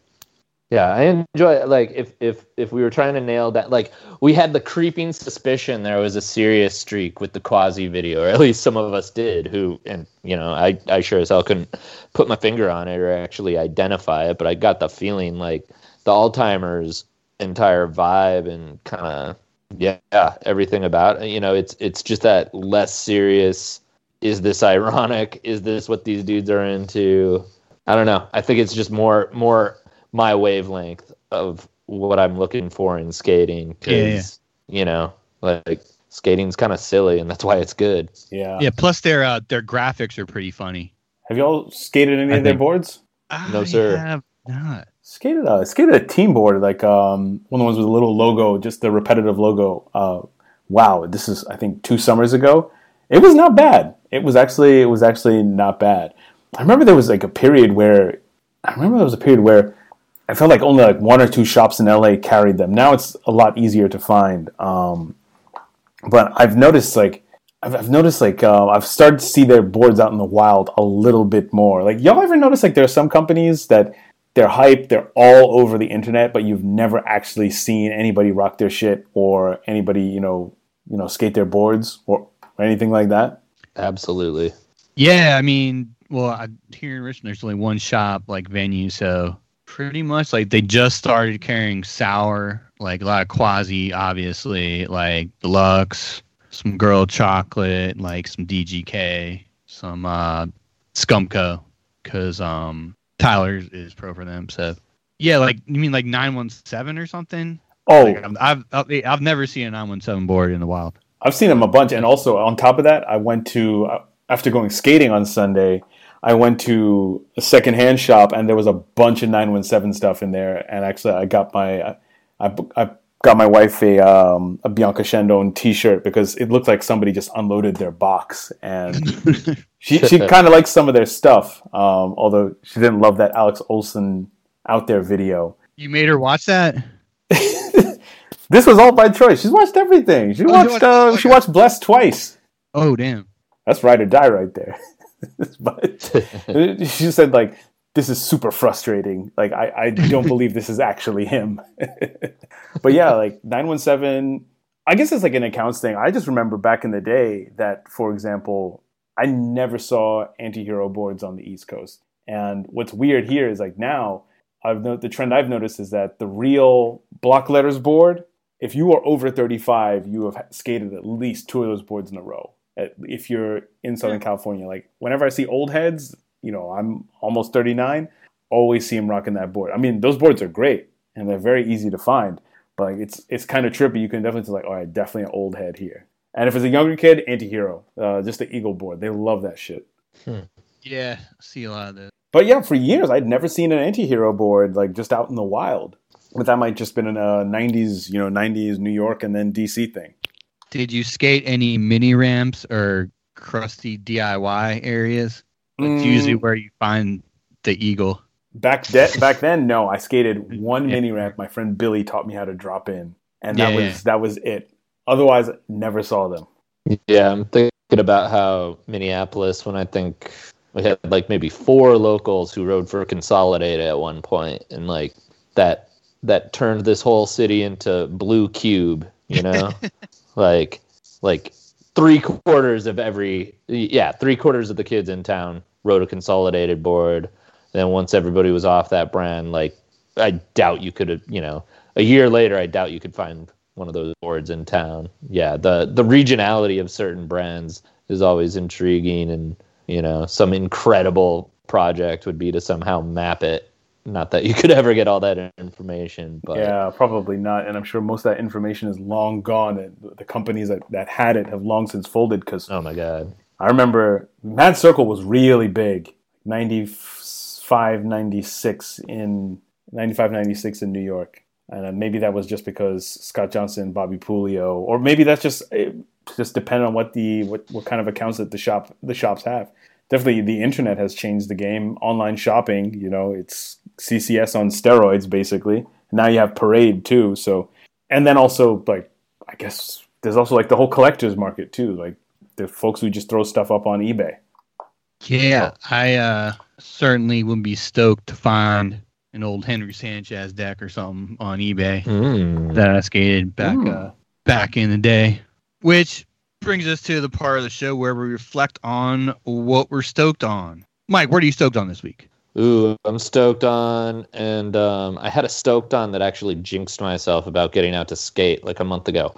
yeah, I enjoy it. Like if if if we were trying to nail that, like we had the creeping suspicion there was a serious streak with the quasi video, or at least some of us did. Who and you know, I I sure as hell couldn't put my finger on it or actually identify it, but I got the feeling like the Alltimers' entire vibe and kind of yeah everything about you know it's it's just that less serious is this ironic is this what these dudes are into i don't know i think it's just more more my wavelength of what i'm looking for in skating because you know like skating's kind of silly and that's why it's good yeah yeah. Plus their uh, their graphics are pretty funny. have y'all skated any I of their think- boards No, I sir. have not. Skated uh skated a team board like um one of the ones with a little logo just the repetitive logo. Uh wow this is i think two summers ago. It was not bad. It was actually it was actually not bad. I remember there was like a period where i remember there was a period where i felt like only like one or two shops in la carried them. Now it's a lot easier to find um but i've noticed like I've, I've noticed like uh, I've started to see their boards out in the wild a little bit more. Like y'all ever notice like there are some companies that they're hype, they're all over the internet, but you've never actually seen anybody rock their shit or anybody you know you know skate their boards or, or anything like that. absolutely Yeah, I mean, well, I, here in Richmond, there's only one shop like venue, so pretty much like they just started carrying sour, like a lot of quasi, obviously, like deluxe, some girl chocolate, like some DGK, some uh, Scumco, because um Tyler is pro for them. So yeah, like you mean like nine one seven or something? Oh, Like, I've, I've never seen a nine one seven board in the wild. I've seen them a bunch, and also on top of that, I went to uh, after going skating on Sunday. I went to a secondhand shop and there was a bunch of 917 stuff in there. And actually, I got my I, I got my wife a um, a Bianca Chandon T-shirt because it looked like somebody just unloaded their box, and she she kind of likes some of their stuff. Um, although she didn't love that Alex Olson out there video. You made her watch that. this was all by choice. She's watched everything. She oh, watched uh, she watched Blessed twice. Oh damn! That's ride or die right there. but she said like this is super frustrating. Like I, I don't believe this is actually him. but yeah, like 917 I guess it's like an accounts thing. I just remember back in the day that, for example, I never saw anti-hero boards on the East Coast. And what's weird here is like now, I've no- the trend I've noticed is that the real block letters board, if you are over 35, you have skated at least two of those boards in a row. If you're in Southern California, like whenever I see old heads, you know, I'm almost 39, always see him rocking that board. I mean, those boards are great and they're very easy to find, but like it's it's kind of trippy. You can definitely say like, all right, definitely an old head here. And if it's a younger kid, anti-hero, uh, just the Eagle board. They love that shit. Hmm. Yeah, I see a lot of that. But yeah, for years I'd never seen an anti-hero board like just out in the wild. But that might just been a '90s, you know, '90s New York and then DC thing. Did you skate any mini ramps or crusty DIY areas? That's mm. usually where you find the eagle. Back de- back then, no. I skated one yeah. mini ramp. My friend Billy taught me how to drop in, and that yeah, was yeah. that was it. Otherwise, never saw them. Yeah, I'm thinking about how Minneapolis. When I think we had like maybe four locals who rode for Consolidated at one point, and like that that turned this whole city into Blue Cube. You know, like like three quarters of every yeah three quarters of the kids in town wrote a consolidated board. Then once everybody was off that brand, like I doubt you could have, you know, a year later, I doubt you could find one of those boards in town. Yeah, the the regionality of certain brands is always intriguing, and you know, some incredible project would be to somehow map it. Not that you could ever get all that information, but yeah, probably not. And I'm sure most of that information is long gone. And the companies that, that had it have long since folded. Because oh my god, I remember Mad Circle was really big, 95, 96 in 95, 96 in New York. And uh, maybe that was just because Scott Johnson, Bobby Puleo or maybe that's just it just depend on what the what, what kind of accounts that the shop the shops have. Definitely, the internet has changed the game. Online shopping, you know, it's CCS on steroids, basically. Now you have Parade too. So, and then also like I guess there's also like the whole collectors market too. Like the folks who just throw stuff up on eBay. Yeah, I uh, certainly would be stoked to find an old Henry Sanchez deck or something on eBay mm. that I skated back mm. uh, back in the day. Which brings us to the part of the show where we reflect on what we're stoked on. Mike, what are you stoked on this week? Ooh, I'm stoked on, and um, I had a stoked on that actually jinxed myself about getting out to skate like a month ago.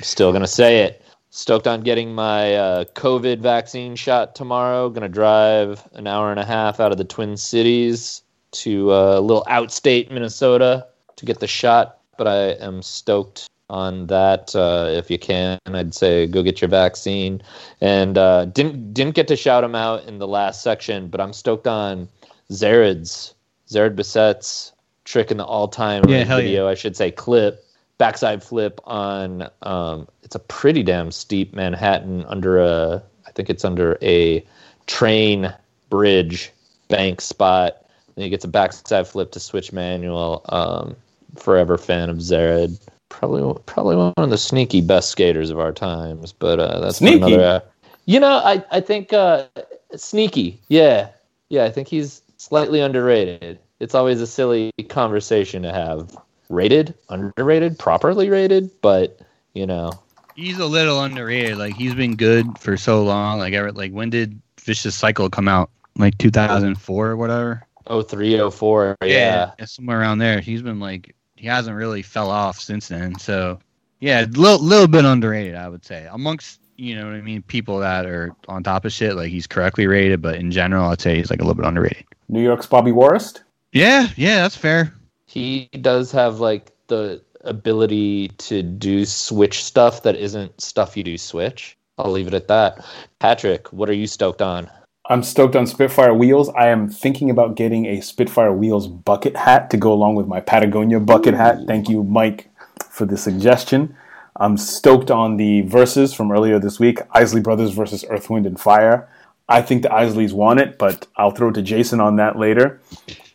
Still gonna say it stoked on getting my uh, COVID vaccine shot tomorrow. Going to drive an hour and a half out of the Twin Cities to a uh, little outstate Minnesota to get the shot. But I am stoked on that. Uh, if you can, I'd say go get your vaccine. And uh, didn't didn't get to shout him out in the last section, but I'm stoked on Zered's Zered Bassett's trick in the all time yeah, video, yeah. I should say clip backside flip on um, it's a pretty damn steep Manhattan under a I think it's under a train bridge bank spot. And he gets a backside flip to switch manual. Um, forever fan of Zared. Probably probably one of the sneaky best skaters of our times. But uh, that's sneaky. another. Uh, you know, I I think uh, sneaky. Yeah, yeah. I think he's slightly underrated. It's always a silly conversation to have rated, underrated, properly rated, but you know, he's a little underrated. Like he's been good for so long. Like ever, like when did Vicious Cycle come out? Like 2004 or whatever. Oh three oh four. Yeah. yeah, somewhere around there. He's been like he hasn't really fell off since then. So yeah, a little little bit underrated, I would say, amongst you know what I mean, people that are on top of shit. Like he's correctly rated, but in general, I'd say he's like a little bit underrated. New York's Bobby Worrest. Yeah, yeah, that's fair he does have like the ability to do switch stuff that isn't stuff you do switch. I'll leave it at that. Patrick, what are you stoked on? I'm stoked on Spitfire wheels. I am thinking about getting a Spitfire wheels bucket hat to go along with my Patagonia bucket hat. Thank you, Mike, for the suggestion. I'm stoked on the Verzuz from earlier this week Isley Brothers versus Earth, Wind, and Fire. I think the Isleys won it, but I'll throw it to Jason on that later.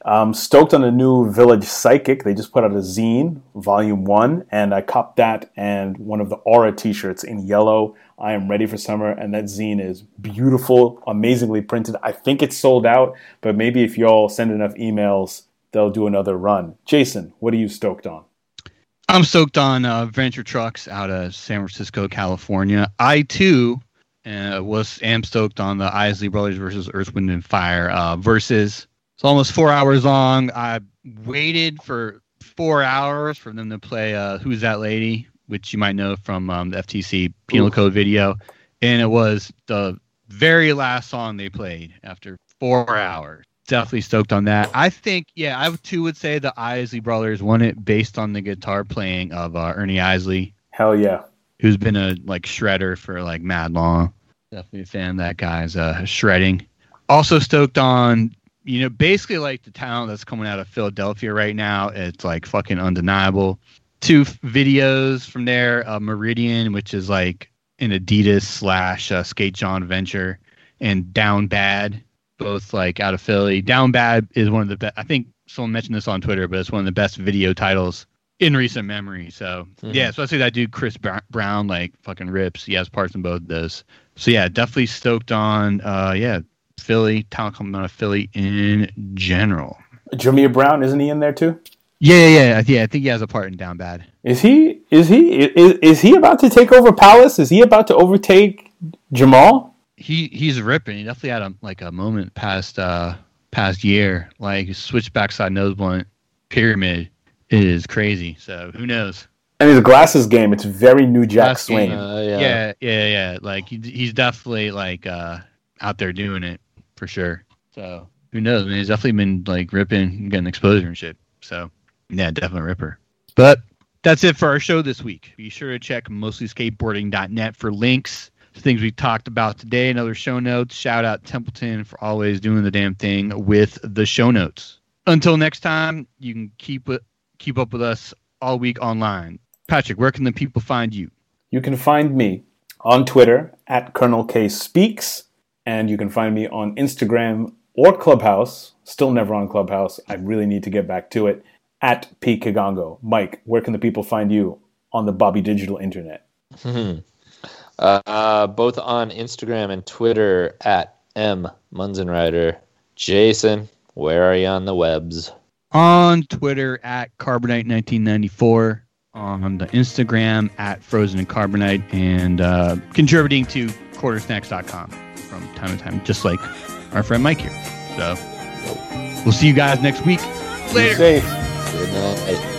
I'm stoked on the new Village Psychic. They just put out a zine, volume one, and I copped that and one of the Aura t shirts in yellow. I am ready for summer, and that zine is beautiful, amazingly printed. I think it's sold out, but maybe if y'all send enough emails, they'll do another run. Jason, what are you stoked on? I'm stoked on uh, Venture Trucks out of San Francisco, California. I too uh, was am stoked on the Isley Brothers versus Earth, Wind, and Fire uh, Verzuz. It's almost four hours long. I waited for four hours for them to play uh, "Who's That Lady," which you might know from um, the FTC Penal Ooh. Code video, and it was the very last song they played after four hours. Definitely stoked on that. I think, yeah, I too would say the Isley Brothers won it based on the guitar playing of uh, Ernie Isley. Hell yeah who's been a like shredder for like mad long. Definitely a fan of that guy's uh, shredding. Also stoked on you know basically like the talent that's coming out of Philadelphia right now. It's like fucking undeniable. Two f- videos from there, uh, Meridian, which is like an Adidas slash uh, skate John venture, and Down Bad, both like out of Philly. Down Bad is one of the best. I think someone mentioned this on Twitter, but it's one of the best video titles in recent memory. So mm-hmm. yeah, especially that dude Chris Brown, like fucking rips. He has parts in both of those. So yeah, definitely stoked on. Uh, yeah, Philly talent coming out of Philly in general. Jameer Brown isn't he in there too? Yeah, yeah, yeah. yeah I think he has a part in Down Bad. Is he? Is he? Is, is he about to take over Palace? Is he about to overtake Jamal? He he's ripping. He definitely had a like a moment past uh past year, like switch backside nose blunt pyramid it is crazy. So who knows? I mean, the glasses game, it's very New Jack Swing. Uh, yeah. yeah, yeah, yeah. Like he, he's definitely like uh, out there doing it for sure. So who knows? I mean, he's definitely been like ripping, getting exposure and shit. So yeah, definitely ripper. But that's it for our show this week. Be sure to check mostlyskateboarding.net for links to things we talked about today and other show notes. Shout out Templeton for always doing the damn thing with the show notes. Until next time, you can keep it keep up with us all week online. Patrick, where can the people find you? You can find me on Twitter at Colonel K Speaks, and you can find me on Instagram or Clubhouse. Still never on Clubhouse. I really need to get back to it. At P Kigongo. Mike, where can the people find you on the Bobby Digital Internet? Hmm. Uh, both on Instagram and Twitter at M Munzenrider. Jason, where are you on the webs? On Twitter at Carbonite1994, on the Instagram at Frozen and Carbonite, and uh, contributing to quartersnacks.com from time to time, just like our friend Mike here. So we'll see you guys next week. Later. Be safe. Good night.